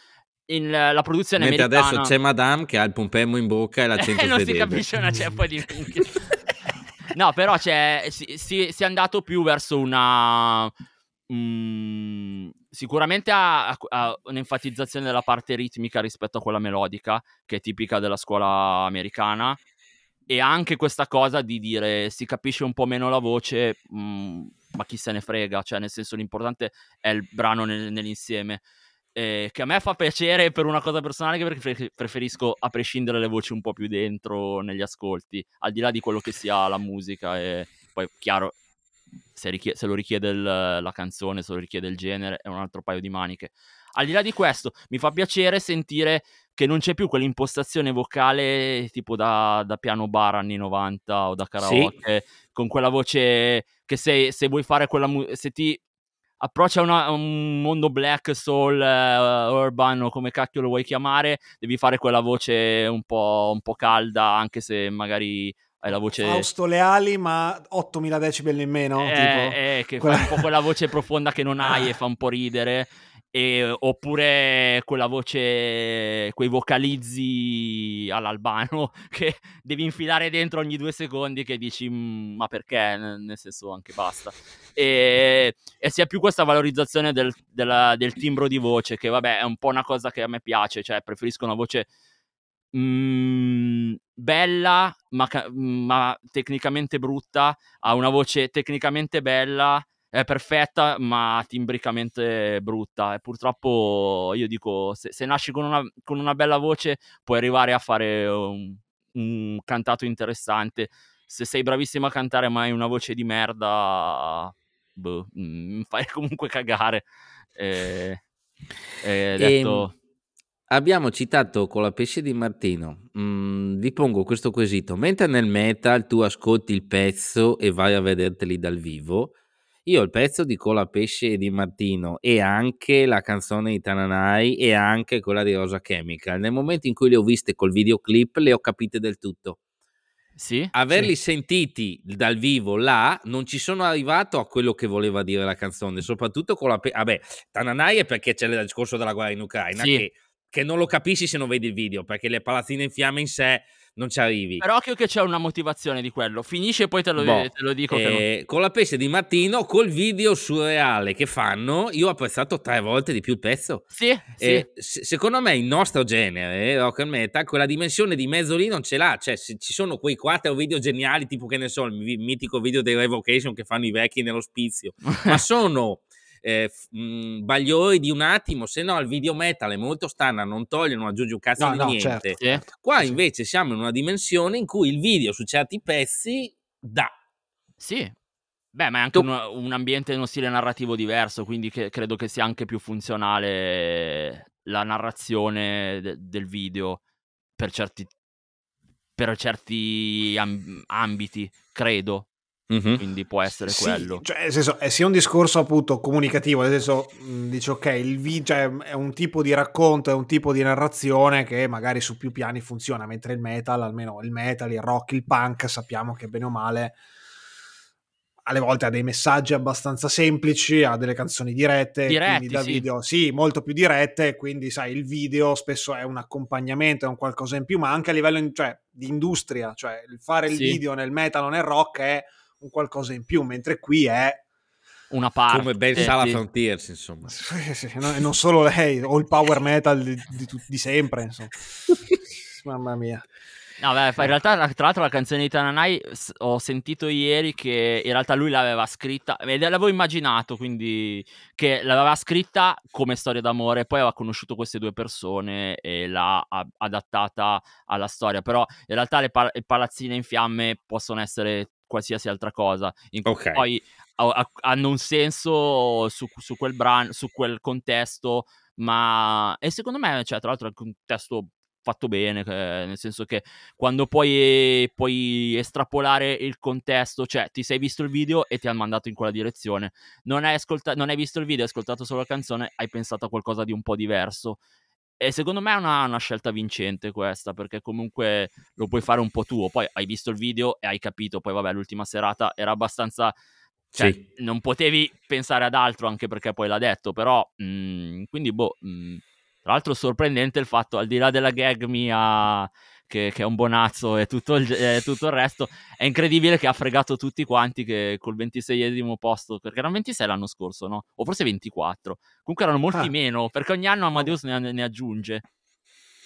Speaker 3: In, la produzione
Speaker 1: Mentre
Speaker 3: americana...
Speaker 1: adesso c'è Madame che ha il pompelmo in bocca e l'accento
Speaker 3: eh, non si capisce una ceppa di No, però c'è, si, si, si, è andato più verso una... Mm, sicuramente a, a, a, un'enfatizzazione della parte ritmica rispetto a quella melodica, che è tipica della scuola americana, e anche questa cosa di dire si capisce un po' meno la voce, mh, mm, ma chi se ne frega, cioè nel senso l'importante è il brano nel, nell'insieme. Eh, che a me fa piacere per una cosa personale perché preferisco a prescindere le voci un po' più dentro negli ascolti, al di là di quello che sia la musica e poi chiaro se, richie- se lo richiede il, la canzone, se lo richiede il genere è un altro paio di maniche. Al di là di questo, mi fa piacere sentire che non c'è più quell'impostazione vocale tipo da, da piano bar anni 90 o da karaoke, sì. con quella voce che se, se vuoi fare quella musica, se ti approccia una, un mondo black soul uh, urban o come cacchio lo vuoi chiamare, devi fare quella voce un po', un po calda, anche se magari hai la voce...
Speaker 2: Fausto Leali, ma 8000 decibel in meno.
Speaker 3: Eh,
Speaker 2: tipo.
Speaker 3: Eh, che quella... fa un po' quella voce profonda che non hai e fa un po' ridere. E, oppure quella voce, quei vocalizzi all'albano che devi infilare dentro ogni due secondi che dici mm, ma perché? Nel senso anche basta. E, e sia più questa valorizzazione del, della, del, timbro di voce che vabbè è un po' una cosa che a me piace, cioè preferisco una voce mm, bella ma, ma tecnicamente brutta a una voce tecnicamente bella è perfetta ma timbricamente brutta e purtroppo io dico se, se nasci con una, con una, bella voce puoi arrivare a fare un, un, cantato interessante se sei bravissimo a cantare ma hai una voce di merda boh, mi mm, fai comunque cagare eh, E detto...
Speaker 1: Ehm, abbiamo citato con la pesce di Martino. Mm, vi pongo questo quesito. Mentre nel metal tu ascolti il pezzo e vai a vederteli dal vivo, io il pezzo di Cola Pesce di Martino e anche la canzone di Tananai e anche quella di Rosa Chemical, nel momento in cui le ho viste col videoclip le ho capite del tutto.
Speaker 3: Sì?
Speaker 1: Averli
Speaker 2: Sì.
Speaker 1: sentiti dal vivo là, non ci sono arrivato a quello che voleva dire la canzone, soprattutto con la... Pe- vabbè, Tananai è perché c'è il discorso della guerra in Ucraina,
Speaker 3: Sì.
Speaker 1: che, che non lo capisci se non vedi il video, perché le palazzine in fiamme in sé non ci arrivi.
Speaker 3: Però occhio che c'è una motivazione di quello. Finisce e poi te lo,
Speaker 1: Boh,
Speaker 3: te lo dico che non...
Speaker 1: eh, con la pesce di Martino, col video surreale che fanno, io ho apprezzato tre volte di più il pezzo.
Speaker 3: Sì, sì.
Speaker 1: Eh, se- secondo me il nostro genere, rock and metal, quella dimensione di mezzo lì non ce l'ha. Cioè, se ci sono quei quattro video geniali, tipo che ne so, il mi- mitico video dei Revocation che fanno i vecchi nell'ospizio, ma sono eh, mh, bagliori di un attimo. Se no, il video metal è molto standard, non toglie, non aggiunge un cazzo
Speaker 2: No,
Speaker 1: di
Speaker 2: no,
Speaker 1: niente.
Speaker 2: certo.
Speaker 1: Qua
Speaker 2: Sì.
Speaker 1: invece siamo in una dimensione in cui il video su certi pezzi dà.
Speaker 3: Sì. Beh, ma è anche
Speaker 1: Tu-
Speaker 3: un, un ambiente e uno stile narrativo diverso, quindi che- credo che sia anche più funzionale la narrazione de- del video per certi, per certi am- ambiti, credo.
Speaker 1: Mhm.
Speaker 3: Quindi può essere
Speaker 2: Sì,
Speaker 3: quello.
Speaker 2: cioè, nel senso, è sia un discorso appunto comunicativo, nel senso, mh, dice ok, il video cioè, è un tipo di racconto, è un tipo di narrazione che magari su più piani funziona, mentre il metal, almeno il metal, il rock, il punk, sappiamo che bene o male alle volte ha dei messaggi abbastanza semplici, ha delle canzoni dirette,
Speaker 3: Diretti,
Speaker 2: quindi da
Speaker 3: sì.
Speaker 2: video, sì, molto più dirette, quindi sai, il video spesso è un accompagnamento, è un qualcosa in più, ma anche a livello in- cioè, di industria, cioè il fare il
Speaker 3: Sì.
Speaker 2: video nel metal o nel rock è un qualcosa in più, mentre qui è
Speaker 3: Una parte.
Speaker 1: Come Ben
Speaker 3: sì.
Speaker 1: Sala Frontiers, insomma.
Speaker 2: sì, sì, no- e non solo lei, o il power metal di, di di sempre, insomma. Mamma mia.
Speaker 3: No, beh, in realtà, la- tra l'altro, la canzone di Tananai ho sentito ieri che in realtà lui l'aveva scritta, e l'avevo immaginato, quindi che l'aveva scritta come storia d'amore, poi aveva conosciuto queste due persone e l'ha adattata alla storia. Però in realtà le, pa- le palazzine in fiamme possono essere qualsiasi altra cosa. In cui
Speaker 1: Ok.
Speaker 3: Poi ha- ha- hanno un senso su, su quel brano, su quel contesto, ma e secondo me, cioè, tra l'altro, è un contesto fatto bene, che- nel senso che quando puoi, puoi estrapolare il contesto, cioè ti sei visto il video e ti hanno mandato in quella direzione, non hai, ascolta- non hai visto il video, hai ascoltato solo la canzone, hai pensato a qualcosa di un po' diverso. E secondo me è una, una scelta vincente questa, perché comunque lo puoi fare un po' tuo. Poi hai visto il video e hai capito, poi vabbè, l'ultima serata era abbastanza... Cioè,
Speaker 1: Sì.
Speaker 3: non potevi pensare ad altro anche perché poi l'ha detto, però... mm, quindi, boh... mm, tra l'altro sorprendente il fatto, al di là della gag mia che, che è un bonazzo e tutto il, e tutto il resto, è incredibile che ha fregato tutti quanti che col 26esimo posto, perché erano 26 l'anno scorso, no? O forse 24. Comunque erano molti
Speaker 2: Ah.
Speaker 3: meno, perché ogni anno Amadeus ne, ne aggiunge.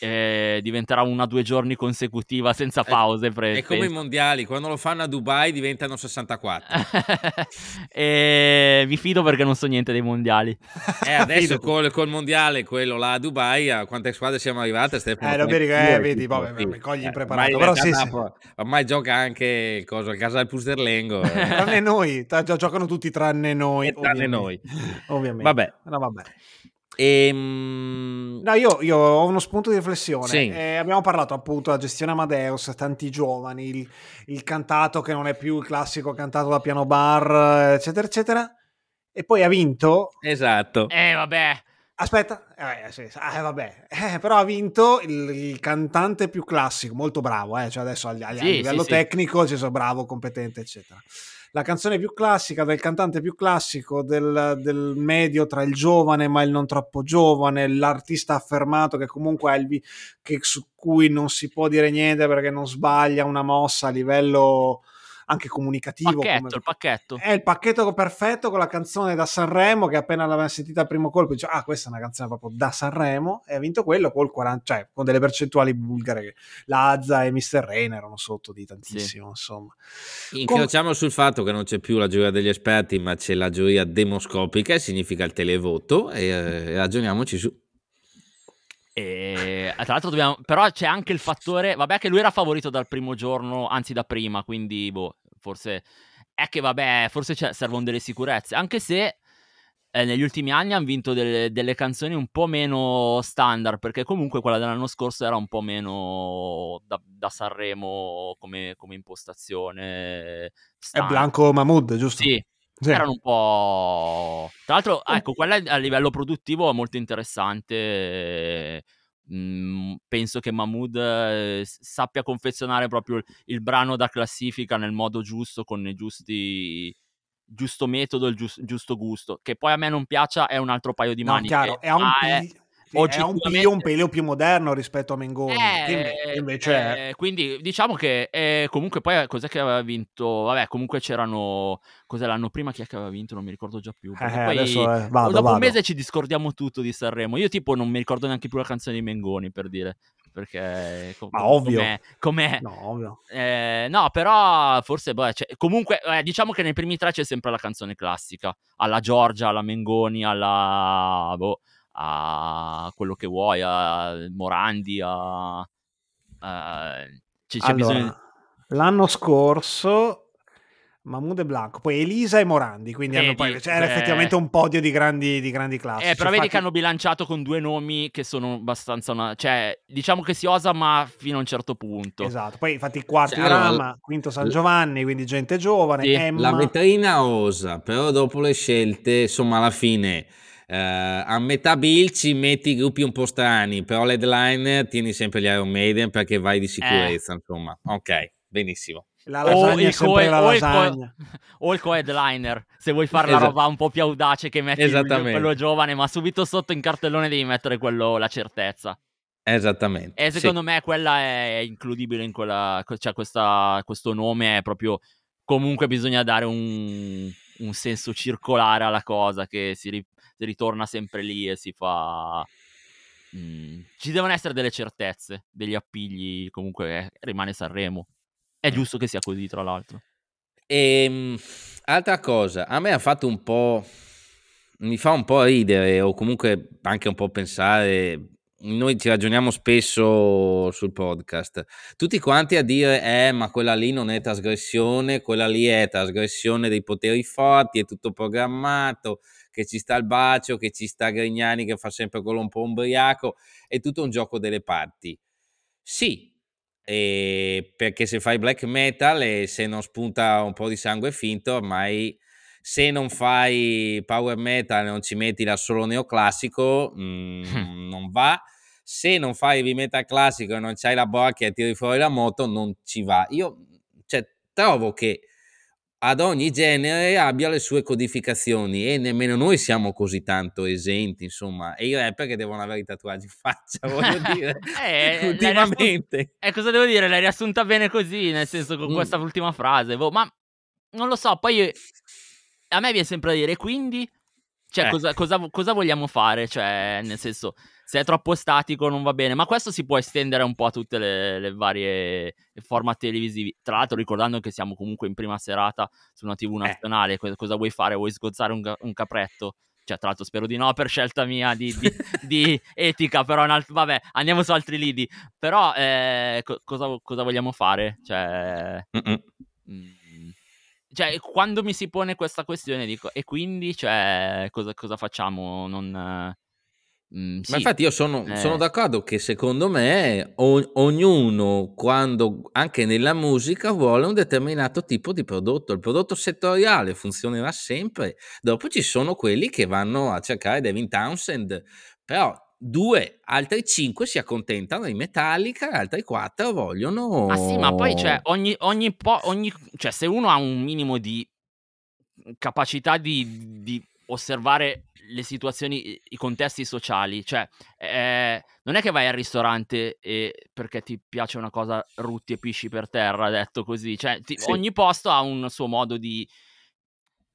Speaker 3: E diventerà una o due giorni consecutiva senza
Speaker 1: È-
Speaker 3: pause. pre-
Speaker 1: È come i mondiali, quando lo fanno a Dubai diventano 64.
Speaker 3: e mi fido perché non so niente dei mondiali.
Speaker 1: E adesso col, col mondiale, quello là a Dubai, a quante squadre siamo arrivate? Stefano?
Speaker 2: Eh, lo
Speaker 1: Come-
Speaker 2: vedi che- eh, vedi, vabbè, mi cogli
Speaker 1: Eh,
Speaker 2: impreparato,
Speaker 1: ormai
Speaker 2: però sì, sì.
Speaker 1: Ormai gioca anche il coso, il Casal Pusterlengo. eh.
Speaker 2: tranne noi, giocano tutti tranne noi.
Speaker 1: E tranne
Speaker 2: ovviamente. Ovviamente.
Speaker 1: Vabbè.
Speaker 2: No, vabbè.
Speaker 1: Ehm,
Speaker 2: No, io, io ho uno spunto di riflessione.
Speaker 1: Sì.
Speaker 2: Eh, abbiamo parlato appunto della gestione Amadeus, tanti giovani, il, il cantato che non è più il classico cantato da piano bar, eccetera, eccetera. E poi ha vinto.
Speaker 1: Esatto.
Speaker 3: Eh, vabbè.
Speaker 2: Aspetta, eh, sì, sì, eh, vabbè, Eh, però ha vinto il, il cantante più classico, molto bravo, eh, cioè adesso a, a- a
Speaker 3: Sì,
Speaker 2: livello
Speaker 3: sì, sì.
Speaker 2: tecnico, ci sono bravo, competente, eccetera. La canzone più classica del cantante più classico, del, del medio tra il giovane ma il non troppo giovane, l'artista affermato che comunque ha il che su cui non si può dire niente perché non sbaglia una mossa a livello anche comunicativo.
Speaker 3: Pacchetto,
Speaker 2: come-
Speaker 3: il pacchetto.
Speaker 2: è il pacchetto perfetto con la canzone da Sanremo che appena l'aveva sentita al primo colpo dice ah questa è una canzone proprio da Sanremo e ha vinto quello col 40 cioè con delle percentuali bulgare che Lazza e Mr. Rain erano sotto di tantissimo insomma
Speaker 1: Incrociamo sul fatto che non c'è più la giuria degli esperti, ma c'è la giuria demoscopica, significa il televoto, e eh, ragioniamoci su.
Speaker 3: E, tra l'altro dobbiamo... Però c'è anche il fattore... Vabbè che lui era favorito dal primo giorno, anzi da prima, quindi boh, forse... È che vabbè, forse c'è- servono delle sicurezze, anche se... eh, negli ultimi anni hanno vinto delle, delle, canzoni un po' meno standard, perché comunque quella dell'anno scorso era un po' meno da, da Sanremo come, come impostazione.
Speaker 2: Standard. È Blanco Mahmood, giusto?
Speaker 3: Sì, sì. Erano un po'. Tra l'altro, ecco, quella a livello produttivo è molto interessante. Mm, penso che Mahmood eh, sappia confezionare proprio il, il, brano da classifica nel modo giusto, con i giusti giusto metodo il giusto, giusto gusto. Che poi a me non piaccia è un altro paio di
Speaker 2: no,
Speaker 3: mani.
Speaker 2: Chiaro, è un, è, è un piglio un pelo più moderno rispetto a Mengoni. Eh, invece
Speaker 3: eh, quindi diciamo che eh, comunque poi cos'è che aveva vinto? Vabbè, comunque c'erano. Cos'è l'anno prima chi è che aveva vinto? Non mi ricordo già più.
Speaker 2: Eh, poi, adesso vado, dopo
Speaker 3: vado. un mese ci discordiamo tutto di Sanremo. Io, tipo, non mi ricordo neanche più la canzone di Mengoni per dire perché
Speaker 2: com- Ma ovvio.
Speaker 3: Com'è, com'è.
Speaker 2: No, ovvio.
Speaker 3: Eh, no, però forse boh, cioè, comunque eh, diciamo che nei primi tre c'è sempre la canzone classica, alla Giorgia, alla Mengoni, alla boh, a quello che vuoi, a Morandi, a... a...
Speaker 2: C'è, c'è allora, bisogno... L'anno scorso Mahmoud e Blanco, poi Elisa e Morandi, quindi vedi, poi, cioè, era effettivamente un podio di grandi, di grandi classi.
Speaker 3: Eh, però vedi che hanno bilanciato con due nomi che sono abbastanza una... cioè, diciamo che si osa ma fino a un certo punto.
Speaker 2: Esatto, poi infatti quarti cioè, Rama, allora, quinto San Giovanni, quindi gente giovane, sì. Emma...
Speaker 1: La vetrina osa, però dopo le scelte, insomma, alla fine... Uh, a metà bill ci metti i gruppi un po' strani, però l'headline tieni sempre gli Iron Maiden perché vai di sicurezza, eh. insomma. Ok, benissimo.
Speaker 2: La lasagna o il, co- la lasagna.
Speaker 3: o il co-headliner, se vuoi fare esatto. la roba un po' più audace che metti quello giovane, ma subito sotto in cartellone devi mettere quello, la certezza.
Speaker 1: Esattamente.
Speaker 3: E secondo sì. me quella è includibile in quella, cioè questa, questo nome è proprio, comunque bisogna dare un, un senso circolare alla cosa che si, ri, si ritorna sempre lì e si fa... Mm. Ci devono essere delle certezze, degli appigli, comunque eh, rimane Sanremo. È giusto che sia così, tra l'altro.
Speaker 1: E, ehm, altra cosa, a me ha fatto un po'. Mi fa un po' ridere, o comunque anche un po' pensare. Noi ci ragioniamo spesso sul podcast, tutti quanti a dire: Eh, ma quella lì non è trasgressione, quella lì è trasgressione dei poteri forti, è tutto programmato, che ci sta il bacio, che ci sta Grignani che fa sempre quello un po' ubriaco, è tutto un gioco delle parti. Sì, perché se fai black metal e se non spunta un po' di sangue finto, ormai se non fai power metal e non ci metti da solo neoclassico, mm, non va. Se non fai heavy metal classico e non c'hai la borchia e tiri fuori la moto, non ci va. Io cioè, trovo che ad ogni genere abbia le sue codificazioni e nemmeno noi siamo così tanto esenti, insomma, e i rapper che devono avere i tatuaggi in faccia, voglio dire, eh, ultimamente. E
Speaker 3: eh, cosa devo dire? L'hai riassunta bene così, nel senso con mm. questa ultima frase, boh, ma non lo so, poi a me viene sempre a dire, quindi, cioè, eh. cosa, cosa, cosa vogliamo fare? Cioè, nel senso, se è troppo statico non va bene, ma questo si può estendere un po' a tutte le, le varie format televisivi. Tra l'altro ricordando che siamo comunque in prima serata su una tv eh. nazionale, eh. cosa vuoi fare? Vuoi sgozzare un, un capretto? Cioè, tra l'altro spero di no per scelta mia di, di, di etica, però alt- vabbè, andiamo su altri lidi. Però eh, co- cosa, cosa, vogliamo fare? Cioè... Mm, cioè, quando mi si pone questa questione dico, e quindi, cioè, cosa, cosa facciamo? Non
Speaker 1: Mm, sì. Ma infatti io sono, eh. sono, d'accordo che secondo me o, ognuno quando anche nella musica vuole un determinato tipo di prodotto, il prodotto settoriale funzionerà sempre, dopo ci sono quelli che vanno a cercare Devin Townsend, però due, altri cinque si accontentano di Metallica, altri quattro vogliono...
Speaker 3: Ma sì, ma poi cioè, ogni, ogni po', ogni, cioè se uno ha un minimo di capacità di, di osservare le situazioni, i contesti sociali, cioè eh, non è che vai al ristorante e perché ti piace una cosa rutti e pisci per terra, detto così, cioè ti, sì. ogni posto ha un suo modo di,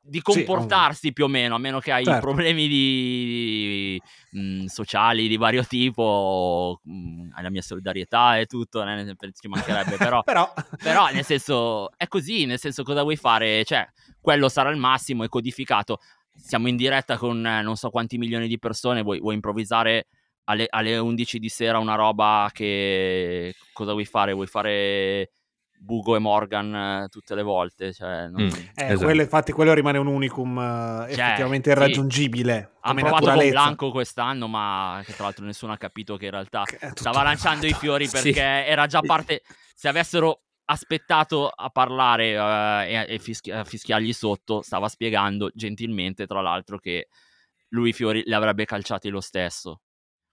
Speaker 3: di comportarsi sì, più o meno, a meno che hai certo. problemi di, mh, mhmm, sociali di vario tipo, mh, hai la mia solidarietà e tutto, eh, ci mancherebbe, però,
Speaker 2: però...
Speaker 3: però nel senso è così, nel senso cosa vuoi fare, cioè quello sarà il massimo, è codificato siamo in diretta con eh, non so quanti milioni di persone, vuoi, vuoi improvvisare alle, alle, 11 di sera una roba che cosa vuoi fare? Vuoi fare Bugo e Morgan eh, tutte le volte. Cioè, non...
Speaker 2: mm, eh, esatto. quello, infatti, quello rimane un unicum uh, cioè, effettivamente irraggiungibile.
Speaker 3: Sì. Hanno provato con Blanco quest'anno, ma che tra l'altro nessuno ha capito che in realtà stava lanciando i fiori perché sì. era già parte. Se avessero aspettato a parlare uh, e, e fischi- a fischiargli sotto, stava spiegando gentilmente, tra l'altro, che lui fiori li avrebbe calciati lo stesso.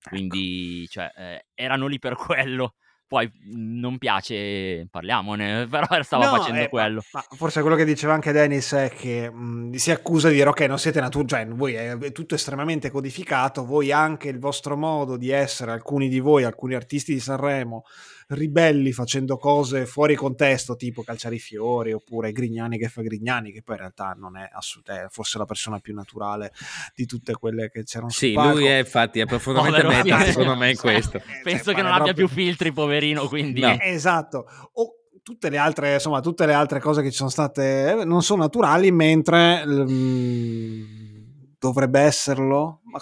Speaker 3: Quindi, ecco. cioè, eh, erano lì per quello poi mhmm, non piace, parliamone, però stava no, facendo eh, quello.
Speaker 2: Ma, ma, forse quello che diceva anche Dennis è che mh, mhmm, si accusa di dire ok, non siete naturali, cioè voi è, è, tutto estremamente codificato, voi anche il vostro modo di essere, alcuni di voi, alcuni artisti di Sanremo, ribelli facendo cose fuori contesto, tipo calciare i fiori oppure Grignani che fa Grignani, che poi in realtà non è assolutamente forse la persona più naturale di tutte quelle che c'erano
Speaker 1: sì, Sì, lui è infatti è profondamente meta, secondo me in questo.
Speaker 3: Penso cioè, che non abbia proprio... più filtri, poverino, quindi... No.
Speaker 2: Eh, esatto. O tutte le altre, insomma, tutte le altre cose che ci sono state non sono naturali, mentre mm, dovrebbe esserlo. Ma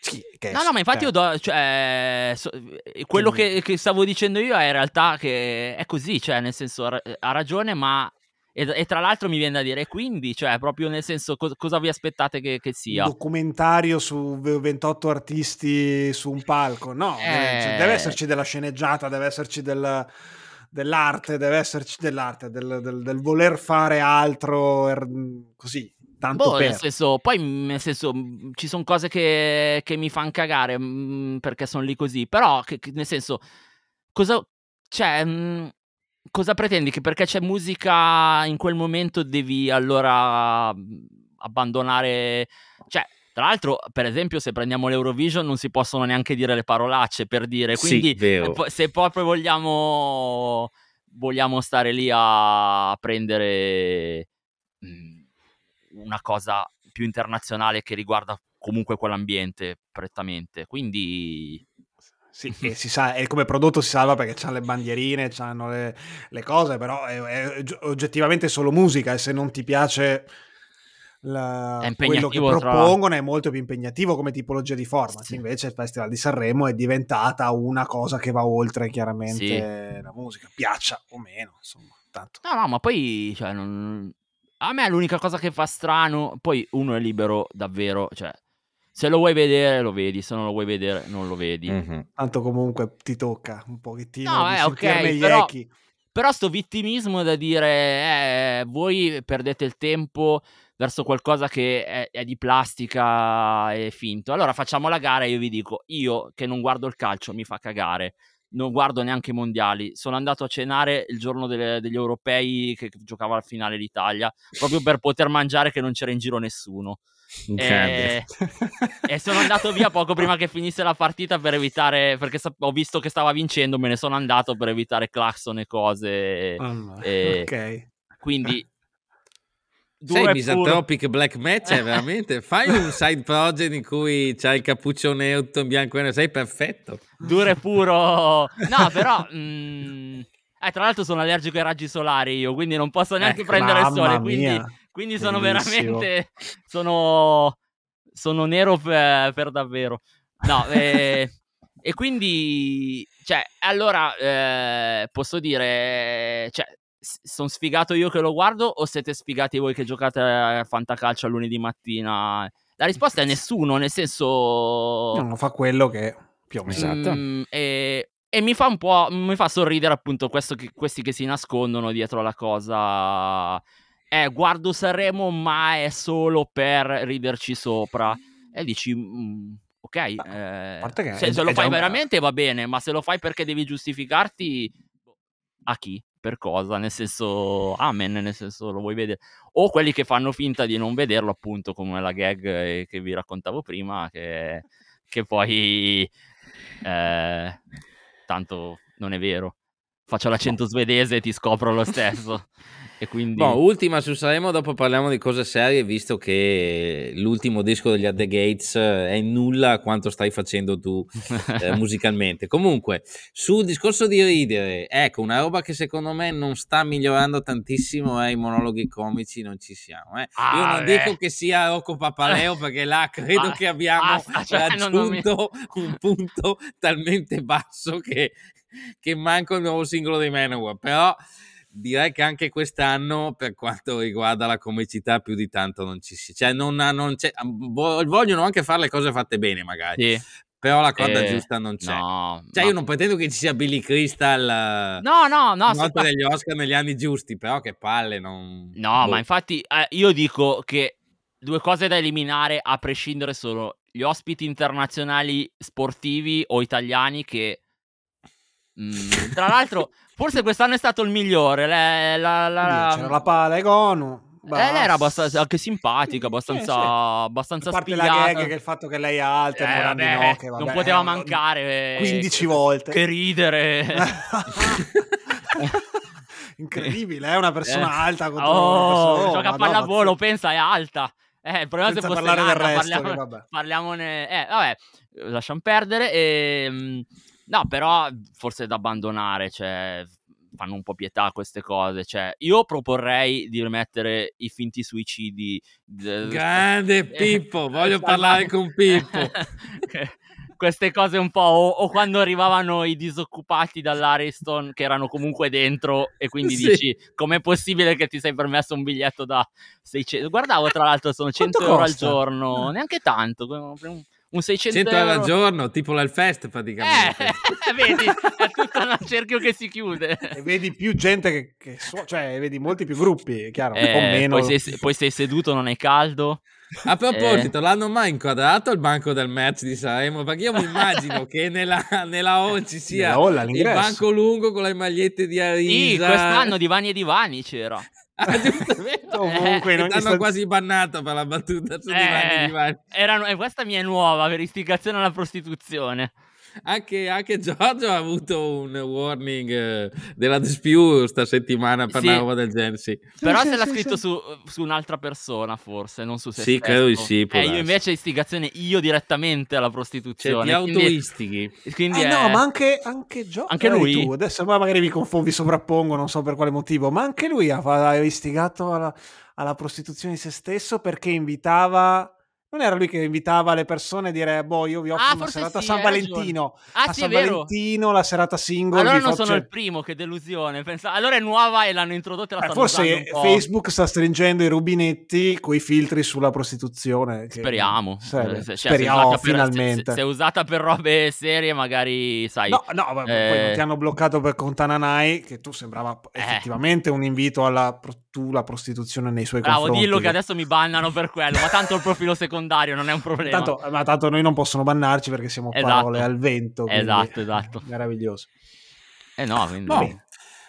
Speaker 3: sì, no, no, ma infatti io do, cioè, so, eh, quello che, che, stavo dicendo io è in realtà che è così, cioè, nel senso, ha ragione, ma... E, e tra l'altro mi viene da dire, quindi, cioè, proprio nel senso, co- cosa vi aspettate che, che, sia?
Speaker 2: Un documentario su 28 artisti su un palco, no, eh... deve, cioè, deve, esserci della sceneggiata, deve esserci del dell'arte, deve esserci dell'arte, del, del, del voler fare altro, er, così, Tanto
Speaker 3: boh,
Speaker 2: per...
Speaker 3: nel senso, poi nel senso, mhmm, ci sono cose che, che mi fanno cagare mh, mhmm, perché sono lì così, però che, che, nel senso, cosa, cioè, mh, mhmm, cosa pretendi? Che perché c'è musica in quel momento devi allora abbandonare, cioè, tra l'altro, per esempio, se prendiamo l'Eurovision non si possono neanche dire le parolacce per dire, quindi sì, se proprio vogliamo, vogliamo stare lì a prendere... Mh, una cosa più internazionale che riguarda comunque quell'ambiente prettamente. Quindi
Speaker 2: sì, si sa, e come prodotto si salva perché c'hanno le bandierine, c'hanno le, le cose, però è, è, oggettivamente solo musica e se non ti piace la, quello che propongono è molto più impegnativo come tipologia di format. Sì. Invece il Festival di Sanremo è diventata una cosa che va oltre chiaramente sì. la musica, piaccia o meno, insomma. Tanto.
Speaker 3: No, no, ma poi cioè, non, a me l'unica cosa che fa strano, poi uno è libero davvero, cioè se lo vuoi vedere lo vedi, se non lo vuoi vedere non lo vedi.
Speaker 2: Mm-hmm. Tanto comunque ti tocca un pochettino no, eh, ok, però,
Speaker 3: però sto vittimismo da dire eh, voi perdete il tempo verso qualcosa che è, è, di plastica e finto. Allora facciamo la gara e io vi dico, io che non guardo il calcio mi fa cagare non guardo neanche i mondiali. Sono andato a cenare il giorno delle, degli europei che giocava al finale l'Italia, proprio per poter mangiare che non c'era in giro nessuno. E, e, sono andato via poco prima che finisse la partita per evitare, perché ho visto che stava vincendo, me ne sono andato per evitare clacson e cose.
Speaker 2: Oh, e, ok.
Speaker 3: Quindi
Speaker 1: sei Misanthropic Black Match, è veramente. Fai un side project in cui c'hai il cappuccio neutro in bianco e nero, sei perfetto.
Speaker 3: Duro e puro. No, però. Mm, eh, tra l'altro sono allergico ai raggi solari io, quindi non posso neanche ecco, prendere il sole. Quindi, quindi sono veramente. Sono, sono nero per, per davvero. No, eh, e quindi. Cioè, allora eh, posso dire. Cioè, sono sfigato io che lo guardo o siete sfigati voi che giocate a fantacalcio a lunedì mattina? La risposta è nessuno, nel senso...
Speaker 2: Non fa quello che più o meno... Esatto.
Speaker 3: Mm, e, e, mi fa un po'... mi fa sorridere appunto che, questi che si nascondono dietro la cosa... Eh, guardo Sanremo ma è solo per riderci sopra. E dici... Mm, ok, eh, se, se, lo fai veramente va bene, ma se lo fai perché devi giustificarti, a chi? Per cosa, nel senso amen, nel senso lo vuoi vedere. O quelli che fanno finta di non vederlo, appunto, come la gag eh, che vi raccontavo prima, che, che poi eh, tanto non è vero. Faccio l'accento svedese e ti scopro lo stesso. E quindi...
Speaker 1: Boh, ultima su Sanremo, dopo parliamo di cose serie, visto che l'ultimo disco degli At The Gates è nulla quanto stai facendo tu eh, musicalmente. Comunque, sul discorso di ridere, ecco, una roba che secondo me non sta migliorando tantissimo è i monologhi comici, non ci siamo. Eh. Ah, Io non beh. dico che sia Rocco Papaleo, perché là credo ah, che abbiamo ah, cioè, raggiunto mi... un punto talmente basso che, che manca il nuovo singolo dei Manowar, però direi che anche quest'anno, per quanto riguarda la comicità, più di tanto non ci si. Cioè, non, non c'è, vogliono anche fare le cose fatte bene, magari. Sì. Però la corda eh, giusta non c'è. No, cioè, io non pretendo che ci sia Billy Crystal.
Speaker 3: No, no, no.
Speaker 1: Notte degli Oscar negli anni giusti, però che palle. Non...
Speaker 3: No, boh. ma infatti, eh, io dico che due cose da eliminare a prescindere sono gli ospiti internazionali sportivi o italiani che Mm, tra l'altro, forse quest'anno è stato il migliore. La, la, la...
Speaker 2: C'era la pala e Gonu.
Speaker 3: Eh, lei era abbastanza anche simpatica, abbastanza, sì, sì. abbastanza
Speaker 2: A parte
Speaker 3: spigliata.
Speaker 2: la gag che il fatto che lei è alta e eh, vabbè, no, che, vabbè,
Speaker 3: non poteva mancare.
Speaker 2: 15 volte.
Speaker 3: Che ridere.
Speaker 2: Incredibile, è una persona eh. alta
Speaker 3: contro oh, persona... Oh, gioca a pallavolo, pensa, è alta. Eh, il problema Senza è se parlare nata, del resto, parliamo, parliamone... Eh, vabbè, lasciamo perdere e... No, però forse è da abbandonare, cioè fanno un po' pietà queste cose. Cioè, io proporrei di rimettere i finti suicidi.
Speaker 1: Grande Pippo, voglio parlare con Pippo.
Speaker 3: queste cose un po', o, o, quando arrivavano i disoccupati dall'Ariston che erano comunque dentro e quindi sì. dici com'è possibile che ti sei permesso un biglietto da 600 guardavo tra l'altro sono 100 euro al giorno neanche tanto un 600 100 euro
Speaker 1: al giorno, tipo l'Elfest praticamente.
Speaker 3: Eh, vedi, è tutto un cerchio che si chiude.
Speaker 2: E vedi più gente che, che su- cioè vedi molti più gruppi, è chiaro, eh, un po' meno.
Speaker 3: Poi sei, poi sei seduto, non hai caldo.
Speaker 1: A proposito, eh. l'hanno mai inquadrato il banco del match di Sanremo? Perché io mi immagino che nella, nella O ci sia Olla, il banco lungo con le magliette di Arisa.
Speaker 3: Sì, quest'anno Divani e Divani c'era.
Speaker 1: Ah, Comunque, non hanno sta... quasi bannato per la battuta su eh, divani, divani.
Speaker 3: Erano, e questa mia è nuova per istigazione alla prostituzione.
Speaker 1: Anche, anche, Giorgio ha avuto un warning eh, della Dispiu sta settimana per sì. una roba del genere. Sì.
Speaker 3: Però se l'ha scritto su, su, un'altra persona, forse, non su se
Speaker 1: Sì,
Speaker 3: stesso.
Speaker 1: credo di sì.
Speaker 3: Eh, io invece istigazione io direttamente alla prostituzione.
Speaker 1: Cioè, ti autoistighi.
Speaker 2: Quindi eh, è... no, ma anche, anche Giorgio.
Speaker 3: Anche lui.
Speaker 2: Tu. Adesso magari mi confondo, vi sovrappongo, non so per quale motivo, ma anche lui ha, ha istigato alla, alla prostituzione di se stesso perché invitava non era lui che invitava le persone a dire, boh, io vi offro ah, una serata sì, a San Valentino. Ah, a sì, San Valentino, la serata single.
Speaker 3: Allora non faccio... sono il primo, che delusione. Pensa... Allora è nuova e l'hanno introdotta e la eh,
Speaker 2: Forse Facebook sta stringendo i rubinetti con i filtri sulla prostituzione.
Speaker 3: Che... Speriamo.
Speaker 2: Se, cioè, speriamo, se finalmente.
Speaker 3: Per, se, se, è usata per robe serie, magari, sai...
Speaker 2: No, no, eh... poi non ti hanno bloccato per Contananai, che tu sembrava eh. effettivamente un invito alla tu la prostituzione nei suoi
Speaker 3: Bravo,
Speaker 2: confronti.
Speaker 3: Bravo, dillo che adesso mi bannano per quello, ma tanto il profilo secondario non è un problema.
Speaker 2: Tanto, ma tanto noi non possono bannarci perché siamo esatto. parole al vento.
Speaker 3: Esatto, esatto.
Speaker 2: Meraviglioso.
Speaker 3: Eh no, quindi...
Speaker 1: No.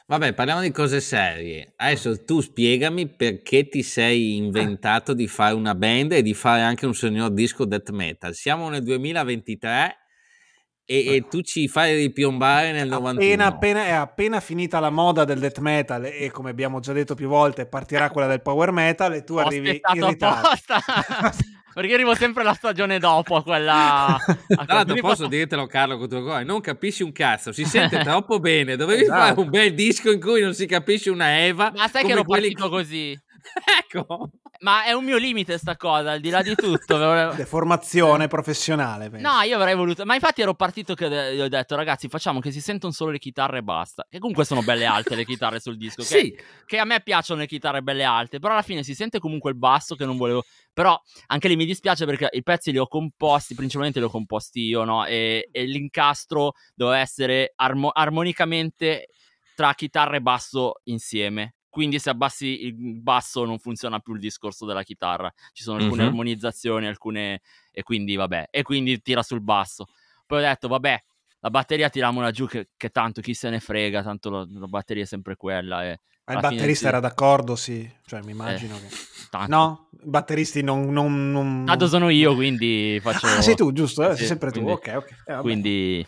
Speaker 1: Vabbè, parliamo di cose serie. Adesso tu spiegami perché ti sei inventato di fare una band e di fare anche un signor disco death metal. Siamo nel 2023 e, e, tu ci fai ripiombare nel 91.
Speaker 2: Appena, appena, è appena finita la moda del death metal e come abbiamo già detto più volte partirà quella del power metal e tu
Speaker 3: Ho
Speaker 2: arrivi in ritardo.
Speaker 3: Perché arrivo sempre la stagione dopo a quella.
Speaker 1: Tra l'altro, posso dirtelo, Carlo, con tuo cuore, non capisci un cazzo, si sente troppo bene. Dovevi esatto. fare un bel disco in cui non si capisce una Eva.
Speaker 3: Ma sai che ero quelli... partito così?
Speaker 1: ecco.
Speaker 3: Ma è un mio limite sta cosa, al di là di tutto.
Speaker 2: Deformazione professionale. Penso.
Speaker 3: No, io avrei voluto. Ma infatti ero partito che gli ho detto, ragazzi, facciamo che si sentono solo le chitarre e basta. Che comunque sono belle alte le chitarre sul disco.
Speaker 1: sì.
Speaker 3: Che, che, a me piacciono le chitarre belle alte. Però alla fine si sente comunque il basso che non volevo. Però anche lì mi dispiace perché i pezzi li ho composti, principalmente li ho composti io, no? E, e l'incastro doveva essere armo- armonicamente tra chitarra e basso insieme quindi se abbassi il basso non funziona più il discorso della chitarra, ci sono alcune mm-hmm. armonizzazioni, alcune... e quindi vabbè, e quindi tira sul basso. Poi ho detto, vabbè, la batteria tiriamola giù che, che tanto chi se ne frega, tanto la, la batteria è sempre quella. E
Speaker 2: Ma il batterista era d'accordo, sì, cioè mi immagino eh, che... Tanto. No, i batteristi non... non, non...
Speaker 3: Tanto sono io, quindi faccio...
Speaker 2: Ah, sei tu, giusto? Eh? Sì, sei sempre quindi, tu, ok, ok.
Speaker 3: Eh, quindi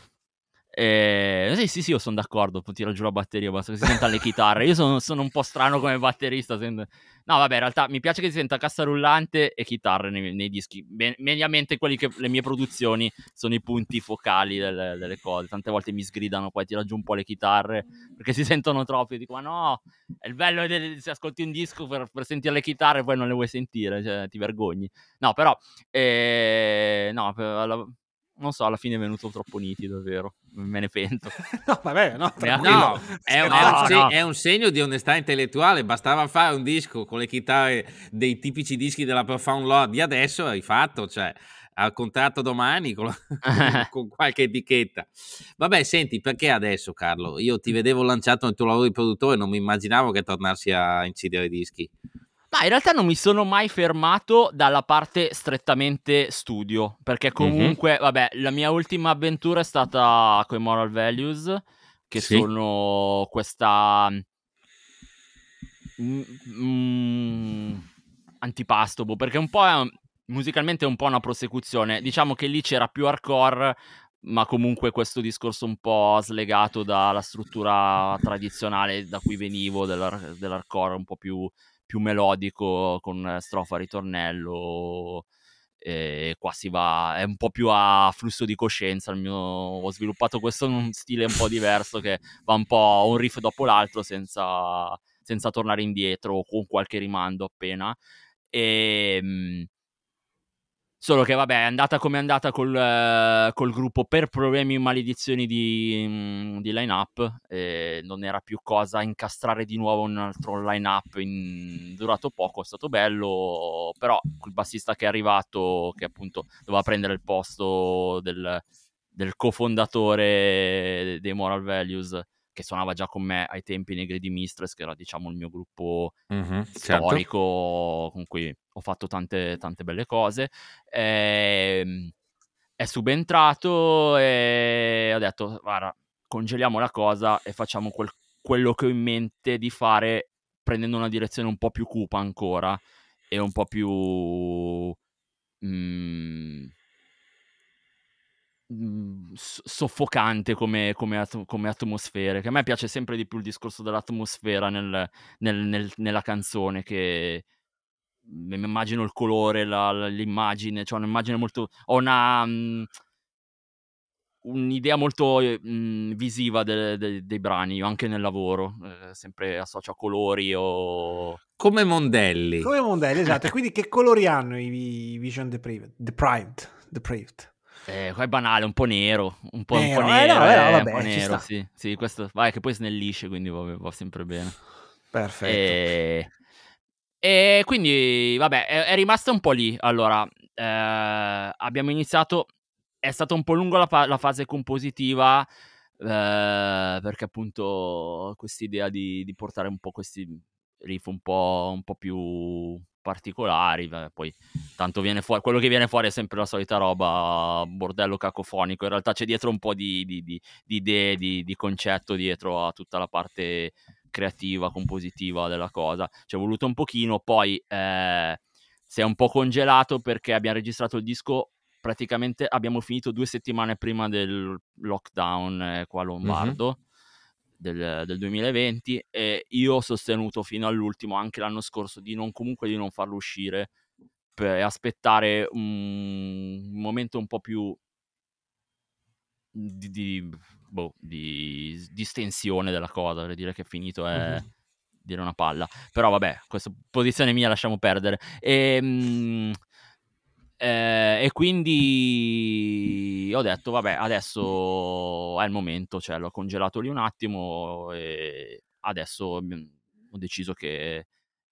Speaker 3: eh, sì, sì, sì, io sono d'accordo. Tiro giù la batteria, basta che si senta le chitarre. Io sono, sono, un po' strano come batterista. Sento... No, vabbè, in realtà mi piace che si senta cassa rullante e chitarre nei, nei dischi. Ben, mediamente quelli che le mie produzioni sono i punti focali delle, delle, cose. Tante volte mi sgridano, poi tiro giù un po' le chitarre perché si sentono troppo. Io dico, ma no, è il bello del, se ascolti un disco per, per, sentire le chitarre e poi non le vuoi sentire, cioè, ti vergogni. No, però, eh, no, per, non so, alla fine è venuto troppo nitido, è vero. Me ne pento.
Speaker 2: no, vabbè, no,
Speaker 1: no è, un, no, no. è, un, segno di onestà intellettuale. Bastava fare un disco con le chitarre dei tipici dischi della Profound Lord di adesso, hai fatto, cioè al contratto domani con, con, qualche etichetta. Vabbè, senti, perché adesso, Carlo? Io ti vedevo lanciato nel tuo lavoro di produttore, non mi immaginavo che tornassi a incidere dischi.
Speaker 3: Ma in realtà non mi sono mai fermato dalla parte strettamente studio, perché comunque, mm-hmm. vabbè, la mia ultima avventura è stata con i Moral Values, che sì. sono questa... Mm, mm, antipasto, boh, perché un po' è, musicalmente è un po' una prosecuzione. Diciamo che lì c'era più hardcore, ma comunque questo discorso un po' slegato dalla struttura tradizionale da cui venivo, dell'hardcore un po' più più melodico con strofa ritornello e qua si va è un po' più a flusso di coscienza mio, ho sviluppato questo in un stile un po' diverso che va un po' un riff dopo l'altro senza, senza tornare indietro o con qualche rimando appena. E ehm, Solo che vabbè, è andata come è andata col, uh, col gruppo per problemi e maledizioni di, um, di line-up. E non era più cosa incastrare di nuovo un altro line-up in... durato poco, è stato bello. Però il bassista che è arrivato, che appunto doveva prendere il posto del, del cofondatore dei Moral Values, che suonava già con me ai tempi nei Grady Mistress, che era diciamo il mio gruppo mm-hmm, storico certo. con cui ho fatto tante, tante belle cose. E, ehm, è subentrato e ho detto, guarda, congeliamo la cosa e facciamo quel, quello che ho in mente di fare prendendo una direzione un po' più cupa ancora e un po' più... Mm, soffocante come, come, at- come, atmosfere. Che a me piace sempre di più il discorso dell'atmosfera nel, nel, nel, nella canzone. Che mi immagino il colore, la, l'immagine, cioè un'immagine molto. Ho una. Mh, un'idea molto mh, visiva de, de, dei brani, anche nel lavoro, eh, sempre associo a colori o...
Speaker 1: Come Mondelli.
Speaker 2: Come Mondelli, esatto. e quindi che colori hanno i, i Vision Depraved? Deprived. Depraved.
Speaker 3: Eh, qua è banale, un po' nero, un po', nero, un po nero, eh, no, eh, vabbè, un po' nero, sì, sì, questo, vai, che poi snellisce, quindi va, va sempre bene.
Speaker 2: Perfetto.
Speaker 3: E, e quindi, vabbè, è, è, rimasta un po' lì. Allora, eh, abbiamo iniziato, è stata un po' lunga la, la fase compositiva, eh, perché appunto quest'idea di, di portare un po' questi riff un po', un po più particolari, poi tanto viene fuori, quello che viene fuori è sempre la solita roba, bordello cacofonico, in realtà c'è dietro un po' di, di, di, di idee, di, di, concetto dietro a tutta la parte creativa, compositiva della cosa, ci è voluto un pochino, poi eh, si è un po' congelato perché abbiamo registrato il disco praticamente abbiamo finito due settimane prima del lockdown eh, qua a Lombardo. Mm-hmm del, del 2020 e io ho sostenuto fino all'ultimo, anche l'anno scorso, di non comunque di non farlo uscire per aspettare un, un momento un po' più di, di, boh, di, di stensione della cosa, per dire che è finito è mm-hmm. dire una palla. Però vabbè, questa posizione mia lasciamo perdere. E, mh, eh, e quindi ho detto, vabbè, adesso è il momento, cioè l'ho congelato lì un attimo e adesso ho deciso che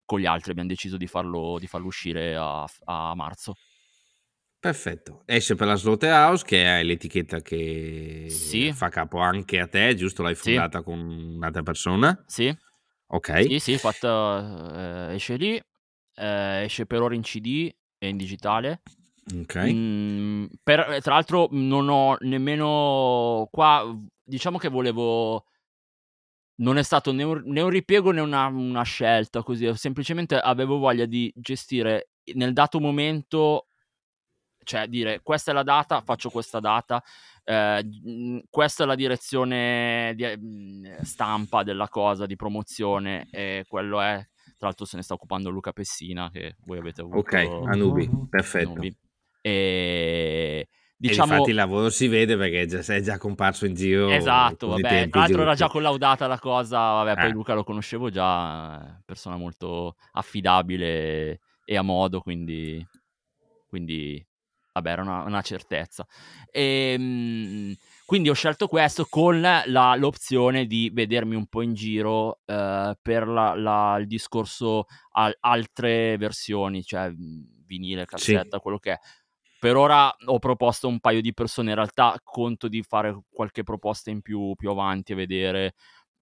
Speaker 3: con gli altri abbiamo deciso di farlo, di farlo uscire a, a marzo.
Speaker 1: Perfetto, esce per la Slaughterhouse che è l'etichetta che sì. fa capo anche a te, giusto? L'hai fondata sì. con un'altra persona?
Speaker 3: Sì.
Speaker 1: Ok.
Speaker 3: Sì, sì, fatta, eh, esce lì, eh, esce per ora in CD e in digitale.
Speaker 1: Ok. Mm,
Speaker 3: per, tra l'altro non ho nemmeno qua, diciamo che volevo... Non è stato né un, né un ripiego né una, una scelta così, semplicemente avevo voglia di gestire nel dato momento cioè dire questa è la data, faccio questa data, eh, questa è la direzione di mhmm, stampa della cosa, di promozione, e quello è, tra l'altro se ne sta occupando Luca Pessina, che voi avete avuto.
Speaker 1: Ok, Anubi, perfetto. Anubi.
Speaker 3: E
Speaker 1: diciamo... E infatti il lavoro si vede perché già, sei già comparso in giro.
Speaker 3: Esatto, vabbè. Tra l'altro era già collaudata la cosa, vabbè, poi eh. Luca lo conoscevo già, persona molto affidabile e a modo, quindi, quindi vabbè, era una, una certezza. E, ehm, quindi ho scelto questo con la, l'opzione di vedermi un po' in giro eh, per la, la, il discorso al, altre versioni, cioè vinile, cassetta, sì. quello che è. Per ora ho proposto un paio di persone, in realtà conto di fare qualche proposta in più più avanti a vedere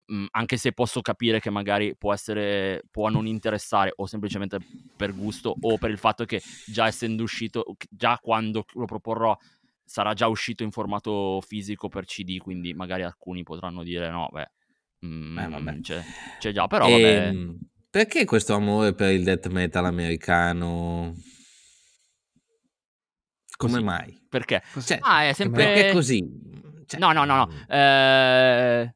Speaker 3: mh, anche se posso capire che magari può essere, può non interessare o semplicemente per gusto o per il fatto che già essendo uscito, già quando lo proporrò sarà già uscito in formato fisico per CD, quindi magari alcuni potranno dire no, beh, mh, eh, vabbè. C'è, c'è, già, però e, vabbè. Ehm,
Speaker 1: perché questo amore per il death metal americano? Come mai?
Speaker 3: Perché?
Speaker 1: Cioè, ah, è sempre... Perché così?
Speaker 3: Cioè, no, no, no, no. Eh,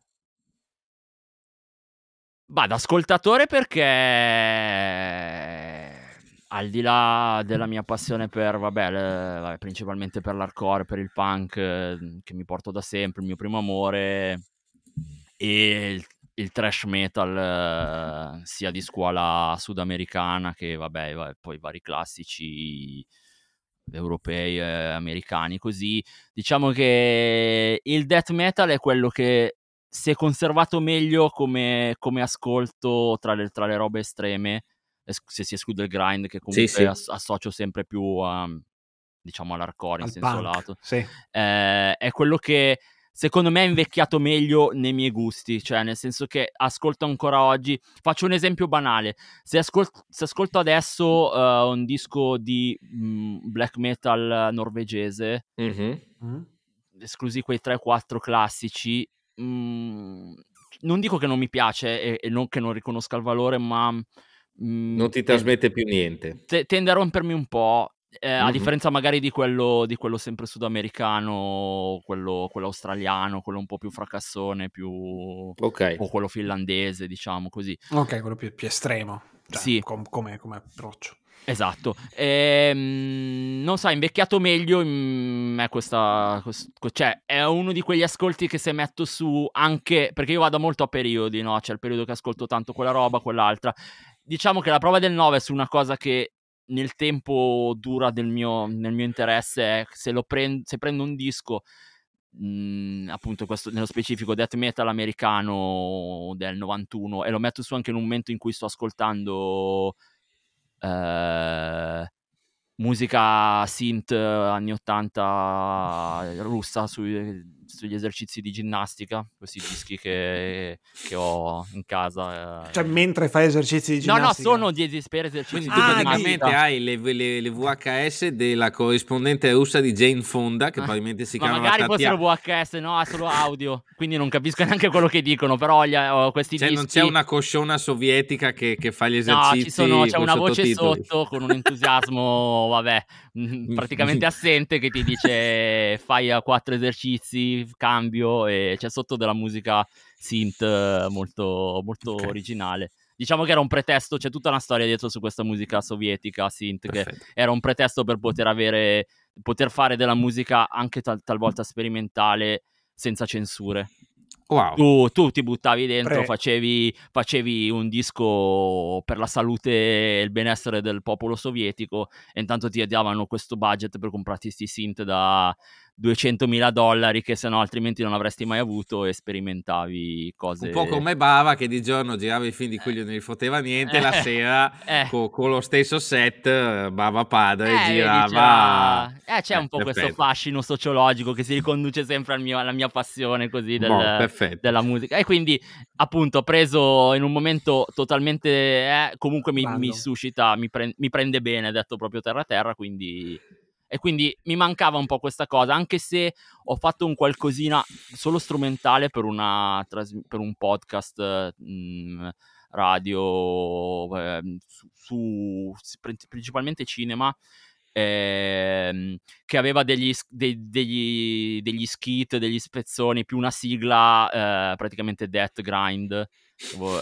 Speaker 3: Bah, da ascoltatore perché al di là della mia passione per, vabbè, le, principalmente per l'hardcore, per il punk, eh, che mi porto da sempre, il mio primo amore, e il, il trash metal, eh, sia di scuola sudamericana che, vabbè, poi vari classici europei e americani, così. Diciamo che il death metal è quello che si è conservato meglio come, come ascolto tra le, tra le, robe estreme, se si esclude il grind, che comunque sì, sì. As- associo sempre più a, diciamo, all'hardcore in Al senso punk, lato.
Speaker 2: Sì.
Speaker 3: Eh, è quello che secondo me è invecchiato meglio nei miei gusti, cioè nel senso che ascolto ancora oggi. Faccio un esempio banale: se, ascol- se ascolto adesso uh, un disco di mh, mm, black metal norvegese, mm-hmm. esclusi quei 3-4 classici, mhmm, non dico che non mi piace e, e, non che non riconosca il valore, ma...
Speaker 1: Non ti trasmette più niente.
Speaker 3: Te, tende a rompermi un po'. Eh, mm-hmm. A differenza magari di quello, di quello sempre sudamericano, quello, quello, australiano, quello un po' più fracassone, più...
Speaker 1: Okay.
Speaker 3: O quello finlandese, diciamo così.
Speaker 2: Ok, quello più, più estremo. Cioè,
Speaker 3: sì.
Speaker 2: Com- come, come approccio.
Speaker 3: Esatto, ehm, non so, invecchiato meglio in me questa, quest- cioè è uno di quegli ascolti che se metto su anche, perché io vado molto a periodi, no? C'è il periodo che ascolto tanto quella roba, quell'altra. Diciamo che la prova del 9 su una cosa che nel tempo dura del mio, nel mio interesse se, prend- se prendo un disco, mhmm, appunto questo, nello specifico death metal americano del 91 e lo metto su anche in un momento in cui sto ascoltando eh, musica synth anni 80 russa sui, sugli esercizi di ginnastica, questi dischi che, che ho in casa.
Speaker 2: Eh. Cioè, mentre fai esercizi di ginnastica?
Speaker 3: No, no, sono di, di per esercizi
Speaker 1: Quindi, ah, praticamente hai le, le, le, VHS della corrispondente russa di Jane Fonda, che ah, probabilmente si chiama.
Speaker 3: Magari fossero VHS, no, ha solo audio, quindi non capisco neanche quello che dicono, però gli, ho questi
Speaker 1: cioè,
Speaker 3: dischi...
Speaker 1: non c'è una cosciona sovietica che, che fa gli esercizi. No, ci sono,
Speaker 3: c'è una voce sotto con un entusiasmo, vabbè, praticamente assente che ti dice fai quattro esercizi cambio e c'è sotto della musica synth molto, molto okay. originale. Diciamo che era un pretesto, c'è tutta una storia dietro su questa musica sovietica synth Perfetto. che era un pretesto per poter avere, poter fare della musica anche tal- talvolta sperimentale senza censure.
Speaker 1: Wow.
Speaker 3: Tu, tu, ti buttavi dentro, facevi, facevi, un disco per la salute e il benessere del popolo sovietico e intanto ti davano questo budget per comprarti questi synth da 200.000 dollari che se no altrimenti non avresti mai avuto e sperimentavi cose...
Speaker 1: Un po' come Bava che di giorno girava i film di cui non gli foteva niente, la sera eh. con, con, lo stesso set Bava padre eh, girava...
Speaker 3: Eh, c'è un po' perfetto. questo fascino sociologico che si riconduce sempre al mio, alla mia passione così del,
Speaker 1: no,
Speaker 3: della musica. E quindi appunto preso in un momento totalmente... Eh, comunque mi, mi suscita, mi, pre- mi prende bene, detto proprio terra terra, quindi e quindi mi mancava un po' questa cosa, anche se ho fatto un qualcosina solo strumentale per, una, per un podcast mh, mhmm, radio eh, su, su, principalmente cinema. Eh, che aveva degli, de, degli, degli skit, degli spezzoni, più una sigla eh, praticamente death grind.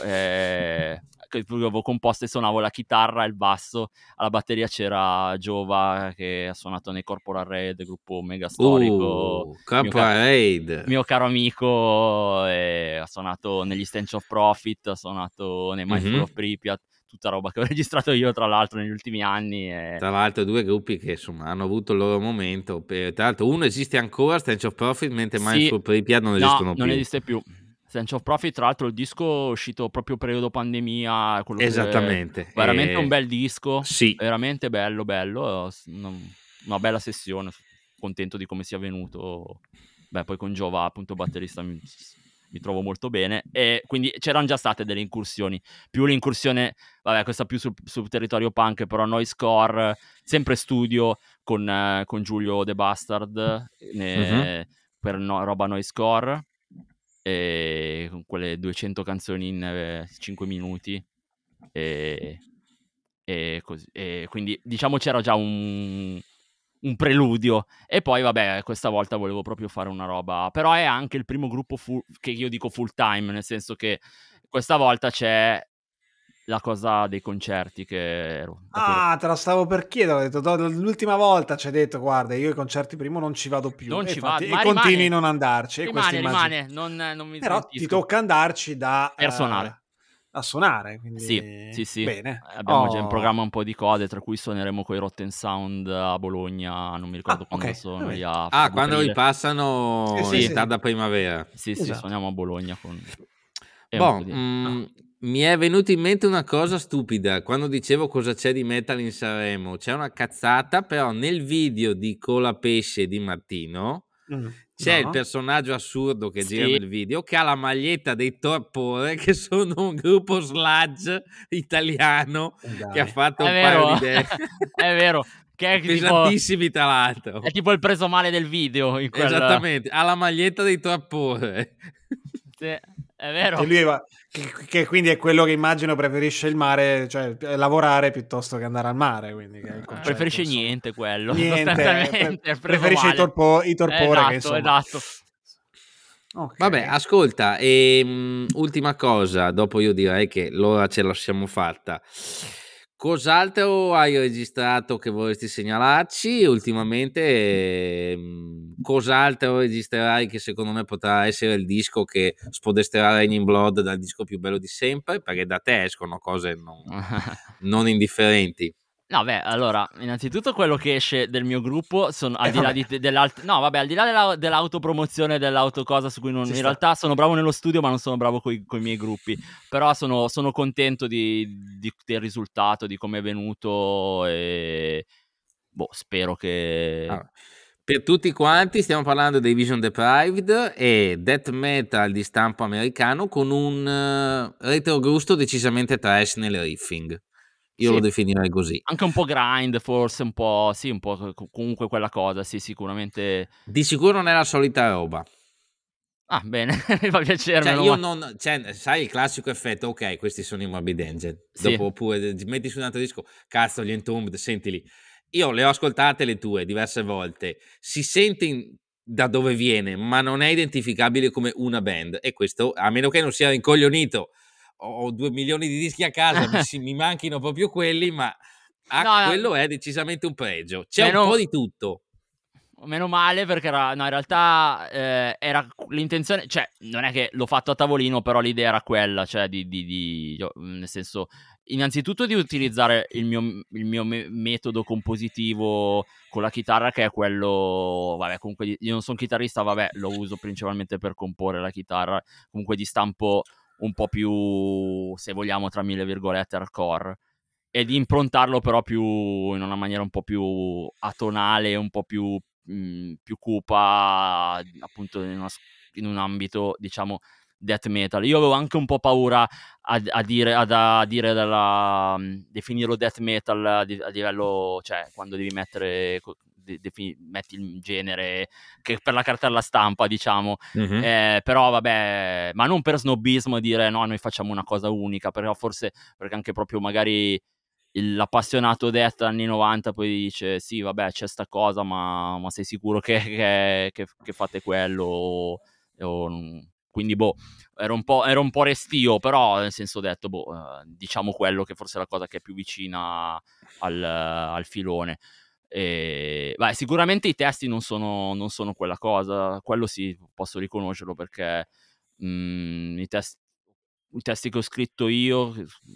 Speaker 3: Eh, che avevo composto e suonavo la chitarra e il basso. Alla batteria c'era Giova che ha suonato nei Corporal Raid, gruppo mega storico.
Speaker 1: Uh, Corporal Raid.
Speaker 3: Mio caro amico, ha suonato negli Stench of Profit, ha suonato nei Mindful mm-hmm. of Pripyat tutta roba che ho registrato io, tra l'altro, negli ultimi anni. E...
Speaker 1: Tra l'altro, due gruppi che insomma hanno avuto il loro momento. Tra l'altro, uno esiste ancora, Stench of Profit, mentre sì. Mindful Pripyat non esistono
Speaker 3: no,
Speaker 1: più.
Speaker 3: Non esiste più. Stench of Profit, tra l'altro, il disco è uscito proprio periodo pandemia.
Speaker 1: Esattamente.
Speaker 3: veramente e... un bel disco.
Speaker 1: Sì.
Speaker 3: Veramente bello, bello. Una, bella sessione. Contento di come sia venuto. Beh, poi con Giova, appunto, batterista, mi, mi trovo molto bene. E quindi c'erano già state delle incursioni. Più l'incursione, vabbè, questa più sul, sul territorio punk, però Noise Core, sempre studio con, eh, con Giulio The Bastard ne, uh-huh. per no, roba Noise Core. E con quelle 200 canzoni in eh, 5 minuti. E, e, così, e quindi diciamo c'era già un, un preludio. E poi, vabbè, questa volta volevo proprio fare una roba. Però è anche il primo gruppo full, che io dico full time, nel senso che questa volta c'è la cosa dei concerti che ero.
Speaker 2: Ah, te la stavo per chiedere. Ho detto, l'ultima volta ci hai detto, guarda, io i concerti primo non ci vado più.
Speaker 3: Non
Speaker 2: e
Speaker 3: ci vado.
Speaker 2: E continui a non andarci.
Speaker 3: Rimane, rimane. Non, non mi
Speaker 2: Però ti tocca andarci da...
Speaker 3: Per suonare. Uh,
Speaker 2: a suonare. Quindi...
Speaker 3: Sì, sì, sì.
Speaker 2: Bene.
Speaker 3: Abbiamo oh. già in programma un po' di cose, tra cui suoneremo con i Rotten Sound a Bologna, non mi ricordo ah, quando okay. sono. Lì a
Speaker 1: ah, quando ripassano sì, sì, in tarda primavera.
Speaker 3: Sì, sì, esatto. suoniamo a Bologna con...
Speaker 1: Bon, mm, mi è venuta in mente una cosa stupida quando dicevo cosa c'è di metal in Sanremo. C'è una cazzata, però nel video di Cola Pesce di Martino mm c'è no. il personaggio assurdo che sì. gira nel video che ha la maglietta dei Torpore che sono un gruppo sludge italiano Dai. che ha fatto
Speaker 3: è
Speaker 1: un
Speaker 3: vero.
Speaker 1: paio di idee
Speaker 3: è vero che è
Speaker 1: pesantissimi
Speaker 3: tipo,
Speaker 1: tra l'altro
Speaker 3: è tipo il preso male del video in quel...
Speaker 1: esattamente ha la maglietta dei Torpore
Speaker 3: sì è vero.
Speaker 2: Che, lui va, che, che, quindi è quello che immagino preferisce il mare, cioè lavorare piuttosto che andare al mare. Quindi, concetto,
Speaker 3: preferisce insomma. niente quello.
Speaker 2: Niente, pre- preferisce i, torpo, i torpore.
Speaker 3: Esatto,
Speaker 2: che, insomma...
Speaker 3: esatto.
Speaker 1: Okay. Vabbè, ascolta, e, um, ultima cosa, dopo io direi che l'ora ce la siamo fatta. Cos'altro hai registrato che vorresti segnalarci ultimamente? Ehm, cos'altro registrerai che secondo me potrà essere il disco che spodesterà Raining Blood dal disco più bello di sempre? Perché da te escono cose non, non indifferenti.
Speaker 3: No, beh, allora, innanzitutto quello che esce del mio gruppo sono al eh, di là di, dell'alt- no, vabbè, al di là della, dell'autopromozione dell'autocosa su cui non, in sta. realtà sono bravo nello studio, ma non sono bravo con i miei gruppi. Però sono, sono contento di, di, del risultato, di come è venuto e boh, spero che
Speaker 1: ah. Per tutti quanti stiamo parlando dei Vision Deprived e death metal di stampo americano con un uh, retrogusto decisamente trash nel riffing. Io sì. lo definirei così.
Speaker 3: Anche un po' grind, forse un po', sì, un po' comunque quella cosa, sì, sicuramente.
Speaker 1: Di sicuro non è la solita roba.
Speaker 3: Ah, bene, mi fa piacere.
Speaker 1: Cioè, io ma... non, cioè, sai il classico effetto, ok, questi sono i Morbid Angel. Sì. Dopo pure metti su un altro disco, cazzo, gli Entombed, sentili. Io le ho ascoltate le tue diverse volte. Si sente in, da dove viene, ma non è identificabile come una band. E questo, a meno che non sia incoglionito ho due milioni di dischi a casa, mi, mi, manchino proprio quelli, ma ah, no, quello è decisamente un pregio. C'è meno, un po' di tutto.
Speaker 3: Meno male perché era, no, in realtà eh, era l'intenzione, cioè non è che l'ho fatto a tavolino, però l'idea era quella, cioè di, di, di nel senso, innanzitutto di utilizzare il mio, il mio me- metodo compositivo con la chitarra che è quello, vabbè comunque io non sono chitarrista, vabbè lo uso principalmente per comporre la chitarra, comunque di stampo un po' più, se vogliamo, tra mille virgolette, hardcore e di improntarlo però più in una maniera un po' più atonale, un po' più, mh, mhmm, più cupa, appunto in, una, in, un ambito, diciamo, death metal. Io avevo anche un po' paura a, a dire, ad, a dire della, mhmm, definirlo death metal a, a livello, cioè, quando devi mettere de- defini- metti il genere che per la cartella stampa, diciamo. Mm-hmm. Eh, però vabbè, ma non per snobismo dire no, noi facciamo una cosa unica, però forse perché anche proprio magari l'appassionato death anni 90 poi dice sì vabbè c'è sta cosa ma, ma sei sicuro che, che, che, che fate quello o, o, quindi boh, ero un po', ero un po restio, però nel senso ho detto, boh, eh, diciamo quello che forse è la cosa che è più vicina al, al filone. E, beh, sicuramente i testi non sono, non sono, quella cosa, quello sì, posso riconoscerlo perché mh, mhmm, i, test, i, testi che ho scritto io,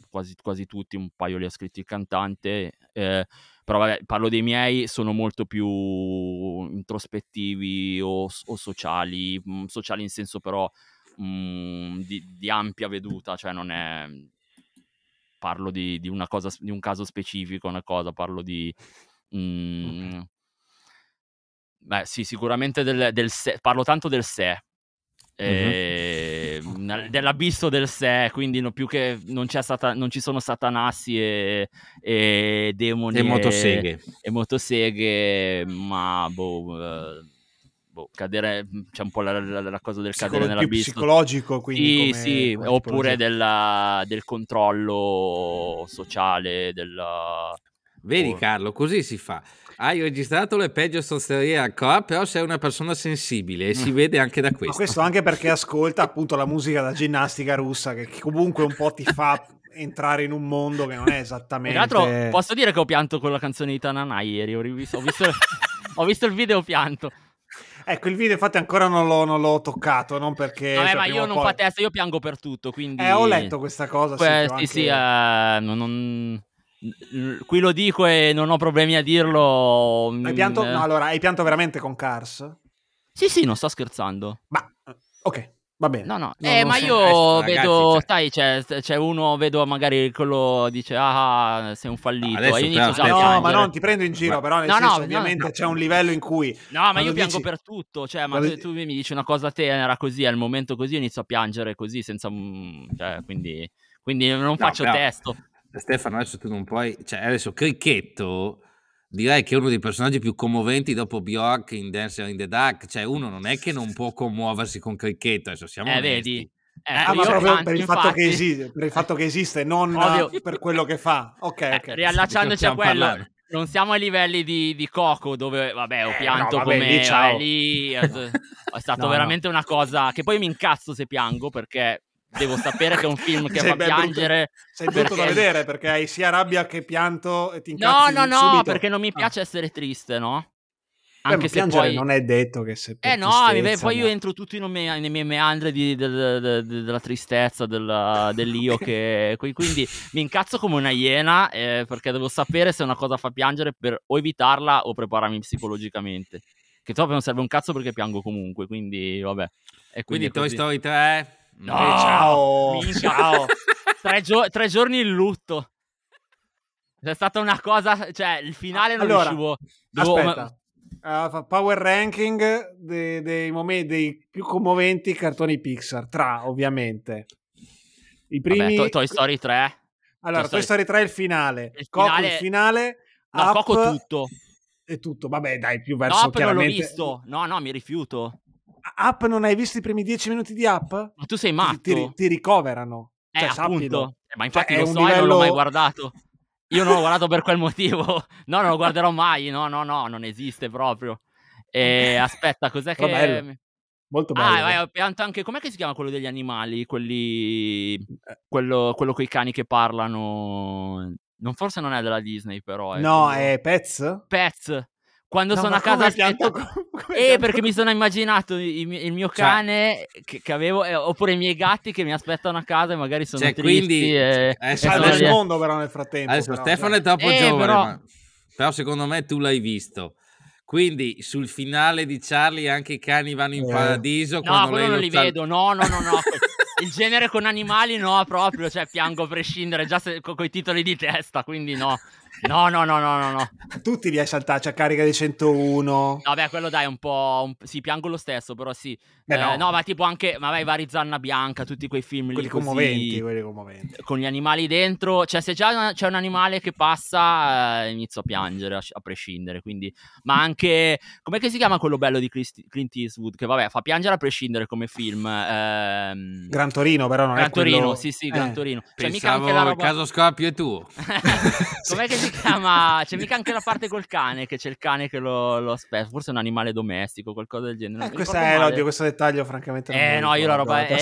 Speaker 3: quasi, quasi, tutti, un paio li ha scritti il cantante, eh, però vabbè, parlo dei miei, sono molto più introspettivi o, o sociali, mh, sociali in senso però mh, di, di, ampia veduta, cioè non è... Parlo di, di, una cosa, di un caso specifico, una cosa, parlo di Mm, beh, sì, sicuramente del, del sé, parlo tanto del sé, eh, uh-huh. dell'abisso del sé, quindi no, più che non, stata, non, ci sono satanassi e, e demoni
Speaker 1: e motoseghe.
Speaker 3: E, e motoseghe, ma boh, eh, boh, cadere, c'è un po' la, la, la cosa del Psicolo- cadere nell'abisso.
Speaker 2: psicologico, quindi.
Speaker 3: Sì, sì, oppure della, del controllo sociale, della
Speaker 1: Vedi oh. Carlo, così si fa. Hai registrato le peggio stronzerie ancora, però sei una persona sensibile e si mm. vede anche da questo. Ma
Speaker 2: questo anche perché ascolta appunto la musica da ginnastica russa che comunque un po' ti fa entrare in un mondo che non è esattamente...
Speaker 3: Tra l'altro posso dire che ho pianto con la canzone di Tanana ieri, ho, rivisto, ho, visto, ho visto il video e ho pianto.
Speaker 2: Ecco, il video infatti ancora non l'ho, non l'ho toccato, non perché...
Speaker 3: Vabbè, cioè, ma io non poi... fa testa, io piango per tutto, quindi...
Speaker 2: Eh, ho letto questa cosa,
Speaker 3: que- sì, anche... sì, uh, non qui lo dico e non ho problemi a dirlo.
Speaker 2: Hai pianto, mm, no, allora, hai pianto veramente con Cars?
Speaker 3: Sì, sì, non sto scherzando.
Speaker 2: Ma, ok, va bene.
Speaker 3: No, no, no eh, ma io eh, vedo, ragazzi, sai, c'è, c'è, uno, vedo magari quello dice, ah, sei un fallito. No,
Speaker 2: adesso, però, no ma non ti prendo in giro, però nel no, senso, no, ovviamente c'è un livello in cui...
Speaker 3: No, ma io piango per tutto, cioè, ma tu, tu, mi dici una cosa tenera così, al momento così, inizio a piangere così, senza... Cioè, quindi, quindi non faccio però... testo.
Speaker 1: Stefano, adesso tu non puoi, cioè adesso Cricchetto direi che è uno dei personaggi più commoventi dopo Bjork in Dancer in the Dark, cioè uno non è che non può commuoversi con Cricchetto, adesso siamo
Speaker 3: eh,
Speaker 1: onesti.
Speaker 3: Vedi?
Speaker 2: Eh, ah, ma proprio per il, fatto che esiste, per il fatto che esiste, non Ovvio. per quello che fa. Ok,
Speaker 3: eh,
Speaker 2: ok.
Speaker 3: riallacciandoci a quello, parlando. non siamo ai livelli di, di Coco, dove vabbè, ho eh, pianto no, vabbè, come lì, lì è, è stato no, veramente no. una cosa che poi mi incazzo se piango perché devo sapere che è un film che fa piangere.
Speaker 2: Brutto, sei brutto perché... da vedere perché hai sia rabbia che pianto e ti incazzi
Speaker 3: No, no, no,
Speaker 2: subito.
Speaker 3: perché non mi ah. piace ah. essere triste, no?
Speaker 2: Anche Beh, se poi non è detto che se
Speaker 3: Eh no, tristezza, poi io entro tutti nei miei, nei miei meandri di, de, de, de, della tristezza, della, dell'io che quindi mi incazzo come una iena eh, perché devo sapere se una cosa fa piangere per o evitarla o prepararmi psicologicamente. Che dopo non serve un cazzo perché piango comunque, quindi vabbè.
Speaker 1: E quindi, quindi Toy Story 3
Speaker 3: No, eh, ciao, ciao. tre, gio- tre, giorni in lutto. È stata una cosa, cioè il finale non
Speaker 2: allora,
Speaker 3: riuscivo.
Speaker 2: Dovevo... Aspetta. Uh, power ranking dei, dei, momenti dei più commoventi cartoni Pixar, tra ovviamente.
Speaker 3: I primi Vabbè, to- Toy Story 3.
Speaker 2: Allora, Toy Story 3 è il finale. Il Coco finale... il finale.
Speaker 3: No, Up... Coco tutto.
Speaker 2: È tutto, vabbè, dai, più verso
Speaker 3: no,
Speaker 2: chiaramente.
Speaker 3: l'ho visto. No, no, mi rifiuto.
Speaker 2: Up non hai visto i primi dieci minuti di Up?
Speaker 3: Ma tu sei matto.
Speaker 2: Ti, ti, ti ricoverano.
Speaker 3: Eh, cioè, appunto. Eh, ma infatti cioè, lo so livello... non l'ho mai guardato. Io non l'ho guardato per quel motivo. No, non lo guarderò mai. No, no, no, non esiste proprio. E aspetta, cos'è che...
Speaker 2: Bello. Molto bello. Ah,
Speaker 3: ho pianto anche... Com'è che si chiama quello degli animali? Quelli... Eh. Quello, quello con i cani che parlano... Non, forse non è della Disney, però.
Speaker 2: È no, quello... è Pets?
Speaker 3: Pets. Quando no, sono a casa come eh, perché mi sono immaginato il, il mio cioè cane cioè... che, che, avevo, eh, oppure i miei gatti che mi aspettano a casa e magari sono cioè, tristi. Quindi,
Speaker 2: e,
Speaker 3: eh,
Speaker 2: salva il mondo però nel frattempo.
Speaker 1: Adesso
Speaker 2: però,
Speaker 1: Stefano cioè. è troppo eh, giovane, però... Ma... però secondo me tu l'hai visto. Quindi sul finale di Charlie anche i cani vanno in eh. paradiso.
Speaker 3: No, quello non li tal... vedo. No, no, no, no. Il genere con animali no, proprio. Cioè, piango a prescindere già se, con i titoli di testa. Quindi no. No, no, no, no, no, no.
Speaker 2: Tutti li hai saltati a carica di 101.
Speaker 3: Vabbè, quello dai, un po'. Un... Sì, piango lo stesso, però sì. Beh, no. Eh, no. ma tipo anche, ma vai, vari Zanna Bianca, tutti quei film
Speaker 2: quelli
Speaker 3: lì
Speaker 2: commoventi,
Speaker 3: così,
Speaker 2: quelli commoventi.
Speaker 3: Con gli animali dentro. Cioè, se già c'è un animale che passa, eh, inizio a piangere, a, a, prescindere. Quindi, ma anche. Com'è che si chiama quello bello di Clint Eastwood? Che vabbè, fa piangere a prescindere come film. Ehm...
Speaker 2: Gran Torino, però non
Speaker 3: Gran
Speaker 2: è quello...
Speaker 3: Torino, sì, sì, Gran
Speaker 1: eh.
Speaker 3: Torino.
Speaker 1: Cioè, Pensavo mica anche la roba... caso Scorpio e tu.
Speaker 3: Com'è che si si chiama, c'è mica anche la parte col cane, che c'è il cane che lo, lo aspetta, forse è un animale domestico, qualcosa del genere.
Speaker 2: Eh, questo è l'odio, questo dettaglio francamente non
Speaker 3: Eh no, io la roba è,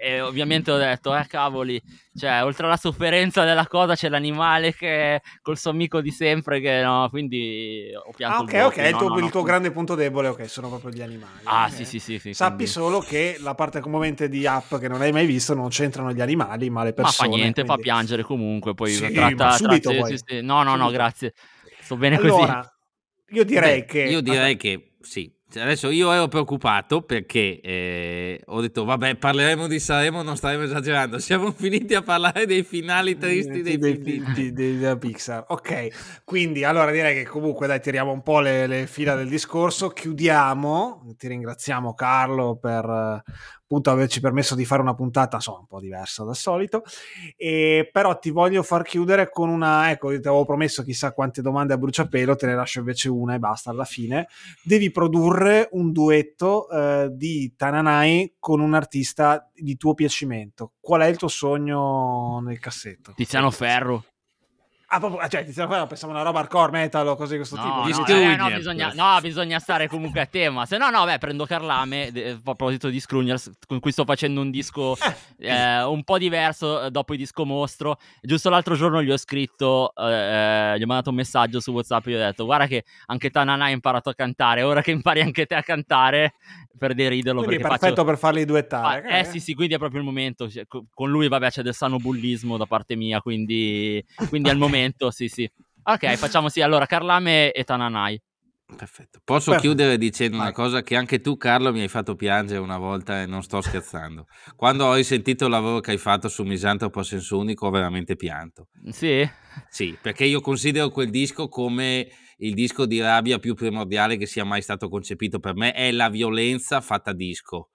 Speaker 3: e ovviamente ho detto, eh cavoli, cioè oltre alla sofferenza della cosa c'è l'animale che col suo amico di sempre che no, quindi ho pianto
Speaker 2: ah, ok, ok, no, il tuo, no, il tuo grande punto debole, ok, sono proprio gli animali.
Speaker 3: Ah,
Speaker 2: okay.
Speaker 3: sì, sì, sì, sì,
Speaker 2: Sappi quindi... solo che la parte commovente di app che non hai mai visto non c'entrano gli animali, ma le persone.
Speaker 3: Ma fa niente,
Speaker 2: quindi...
Speaker 3: fa piangere comunque, poi
Speaker 2: sì,
Speaker 3: tratta,
Speaker 2: subito
Speaker 3: tratta,
Speaker 2: poi.
Speaker 3: Sì, sì. No, no,
Speaker 2: subito.
Speaker 3: no, grazie. Sto bene
Speaker 2: allora,
Speaker 3: così.
Speaker 2: Io direi
Speaker 1: Beh,
Speaker 2: che
Speaker 1: io direi che sì, Adesso io ero preoccupato perché eh, ho detto, vabbè, parleremo di Sanremo, non staremo esagerando. Siamo finiti a parlare dei finali tristi dei,
Speaker 2: dei, di, di, della Pixar. Ok, quindi allora direi che comunque dai, tiriamo un po' le, le fila del discorso. Chiudiamo. Ti ringraziamo, Carlo, per appunto averci permesso di fare una puntata insomma un po' diversa dal solito. E però ti voglio far chiudere con una ecco ti avevo promesso chissà quante domande a bruciapelo te ne lascio invece una e basta alla fine. Devi produrre un duetto eh, di Tananai con un artista di tuo piacimento. Qual è il tuo sogno nel cassetto?
Speaker 3: Tiziano Ferro
Speaker 2: Ah, proprio, cioè, pensavo una roba hardcore metal o cose di questo
Speaker 3: no,
Speaker 2: tipo.
Speaker 3: No, eh, no, bisogna, no, bisogna stare comunque a tema. Se no, no, beh, prendo Carlame, a proposito di Scrugners, con cui sto facendo un disco eh. eh, un po' diverso eh, dopo il disco mostro. Giusto l'altro giorno gli ho scritto, eh, gli ho mandato un messaggio su WhatsApp gli ho detto, guarda che anche Tanana ha imparato a cantare, ora che impari anche te a cantare, per deriderlo.
Speaker 2: Quindi
Speaker 3: perché
Speaker 2: è perfetto
Speaker 3: faccio...
Speaker 2: per farli duettare.
Speaker 3: Ah, eh sì, sì, quindi è proprio il momento. Cioè, con lui, vabbè, c'è del sano bullismo da parte mia, quindi, quindi al momento, sì, sì. Ok, facciamo sì. Allora, Carlame e Tananai.
Speaker 1: Perfetto. Posso Perfetto. chiudere dicendo Vai. una cosa che anche tu, Carlo, mi hai fatto piangere una volta e non sto scherzando. Quando ho risentito il lavoro che hai fatto su Misantropo a senso unico, ho veramente pianto.
Speaker 3: Sì?
Speaker 1: Sì, perché io considero quel disco come il disco di rabbia più primordiale che sia mai stato concepito per me. È la violenza fatta disco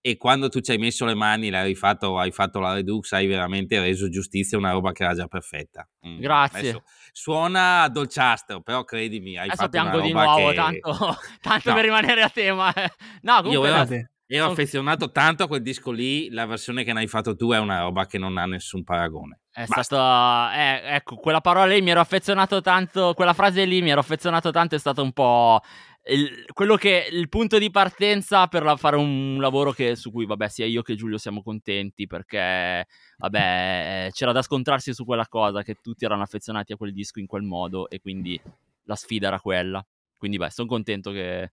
Speaker 1: e quando tu ci hai messo le mani, l'hai fatto, hai fatto la Redux, hai veramente reso giustizia a una roba che era già perfetta.
Speaker 3: Mm. Grazie. Adesso
Speaker 1: suona dolciastro, però credimi, hai
Speaker 3: Adesso
Speaker 1: fatto
Speaker 3: piango di nuovo,
Speaker 1: che...
Speaker 3: tanto, tanto
Speaker 1: no.
Speaker 3: per rimanere a tema. No, comunque...
Speaker 1: Io ero, ero affezionato tanto a quel disco lì, la versione che ne hai fatto tu è una roba che non ha nessun paragone.
Speaker 3: È
Speaker 1: Basta.
Speaker 3: stato, eh, ecco, quella parola lì mi ero affezionato tanto, quella frase lì mi ero affezionato tanto, è stato un po' il, quello che il punto di partenza per la, fare un lavoro che, su cui, vabbè, sia io che Giulio siamo contenti perché, vabbè, c'era da scontrarsi su quella cosa, che tutti erano affezionati a quel disco in quel modo e quindi la sfida era quella. Quindi, beh, sono contento che,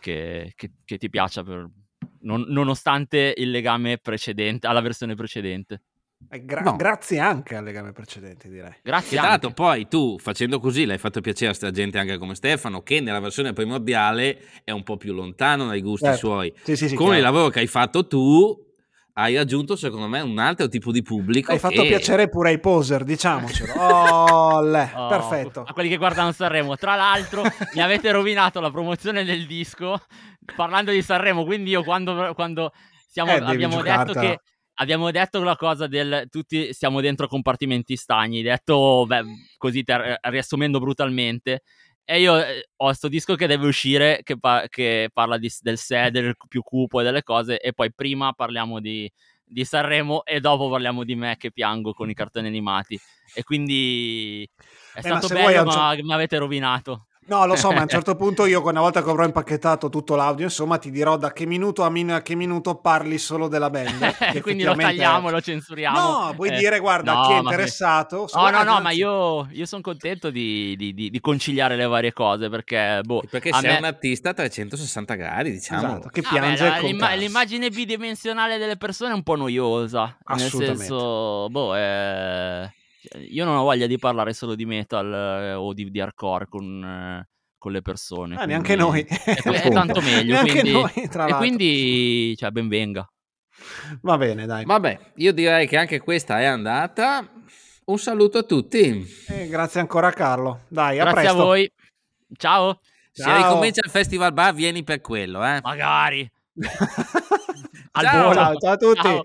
Speaker 3: che, che, che ti piaccia, per, non, nonostante il legame precedente, alla versione precedente.
Speaker 2: Eh, gra- no. Grazie anche al legame precedente, direi.
Speaker 3: Grazie.
Speaker 1: Tra l'altro, poi tu facendo così l'hai fatto piacere a sta gente anche come Stefano, che nella versione primordiale è un po' più lontano dai gusti
Speaker 2: certo.
Speaker 1: suoi.
Speaker 2: Sì, sì, sì,
Speaker 1: Con
Speaker 2: chiaro.
Speaker 1: il lavoro che hai fatto tu, hai aggiunto, secondo me, un altro tipo di pubblico.
Speaker 2: Hai fatto
Speaker 1: che...
Speaker 2: piacere pure ai poser, diciamocelo. Oh, le,
Speaker 3: Oh,
Speaker 2: perfetto.
Speaker 3: A quelli che guardano Sanremo. Tra l'altro, mi avete rovinato la promozione del disco parlando di Sanremo. Quindi, io quando, quando siamo,
Speaker 2: Eh,
Speaker 3: abbiamo detto che. Abbiamo detto la cosa del tutti siamo dentro compartimenti stagni, detto beh, così ter- riassumendo brutalmente. E io eh, ho questo disco che deve uscire che, pa- che parla di- del sé, del più cupo e delle cose, e poi prima parliamo di, di Sanremo e dopo parliamo di me che piango con i cartoni animati. E quindi è
Speaker 2: Eh, ma
Speaker 3: stato
Speaker 2: vuoi
Speaker 3: bello, ma mi avete rovinato.
Speaker 2: No, lo so, ma a un certo punto io, una volta che avrò impacchettato tutto l'audio, insomma, ti dirò da che minuto a, min- a che minuto parli solo della band. che
Speaker 3: quindi lo tagliamo, lo censuriamo.
Speaker 2: No, puoi
Speaker 3: Eh,
Speaker 2: dire, guarda,
Speaker 3: no,
Speaker 2: chi è interessato...
Speaker 3: No,
Speaker 2: solo-
Speaker 3: no, no,
Speaker 2: anzi-
Speaker 3: ma io, io sono contento di, di- di- di conciliare le varie cose perché, boh,
Speaker 1: Perché sei
Speaker 3: me-
Speaker 1: un artista a 360 gradi, diciamo.
Speaker 2: Esatto, che
Speaker 3: Ah,
Speaker 2: piange
Speaker 3: beh, la-
Speaker 2: con
Speaker 3: l'imma- l'immagine bidimensionale delle persone è un po' noiosa. Nel
Speaker 2: Assolutamente.
Speaker 3: senso, boh, eh, io non ho voglia di parlare solo di metal eh, o di, di hardcore con, eh, con le persone.
Speaker 2: Ah,
Speaker 3: quindi-
Speaker 2: neanche noi.
Speaker 3: È, è tanto meglio.
Speaker 2: Neanche
Speaker 3: quindi,
Speaker 2: noi, tra
Speaker 3: e
Speaker 2: l'altro.
Speaker 3: quindi, cioè, ben venga.
Speaker 2: Va bene, dai.
Speaker 1: Vabbè, io direi che anche questa è andata. Un saluto a tutti.
Speaker 2: Eh, grazie ancora a Carlo. Dai, a
Speaker 3: Grazie
Speaker 2: presto.
Speaker 3: a voi. Ciao.
Speaker 1: Se
Speaker 2: Ciao.
Speaker 1: ricomincia il Festival Bar, vieni per quello, eh.
Speaker 3: Magari. Al
Speaker 1: Ciao.
Speaker 2: Ciao, ciao a tutti.
Speaker 3: Ciao.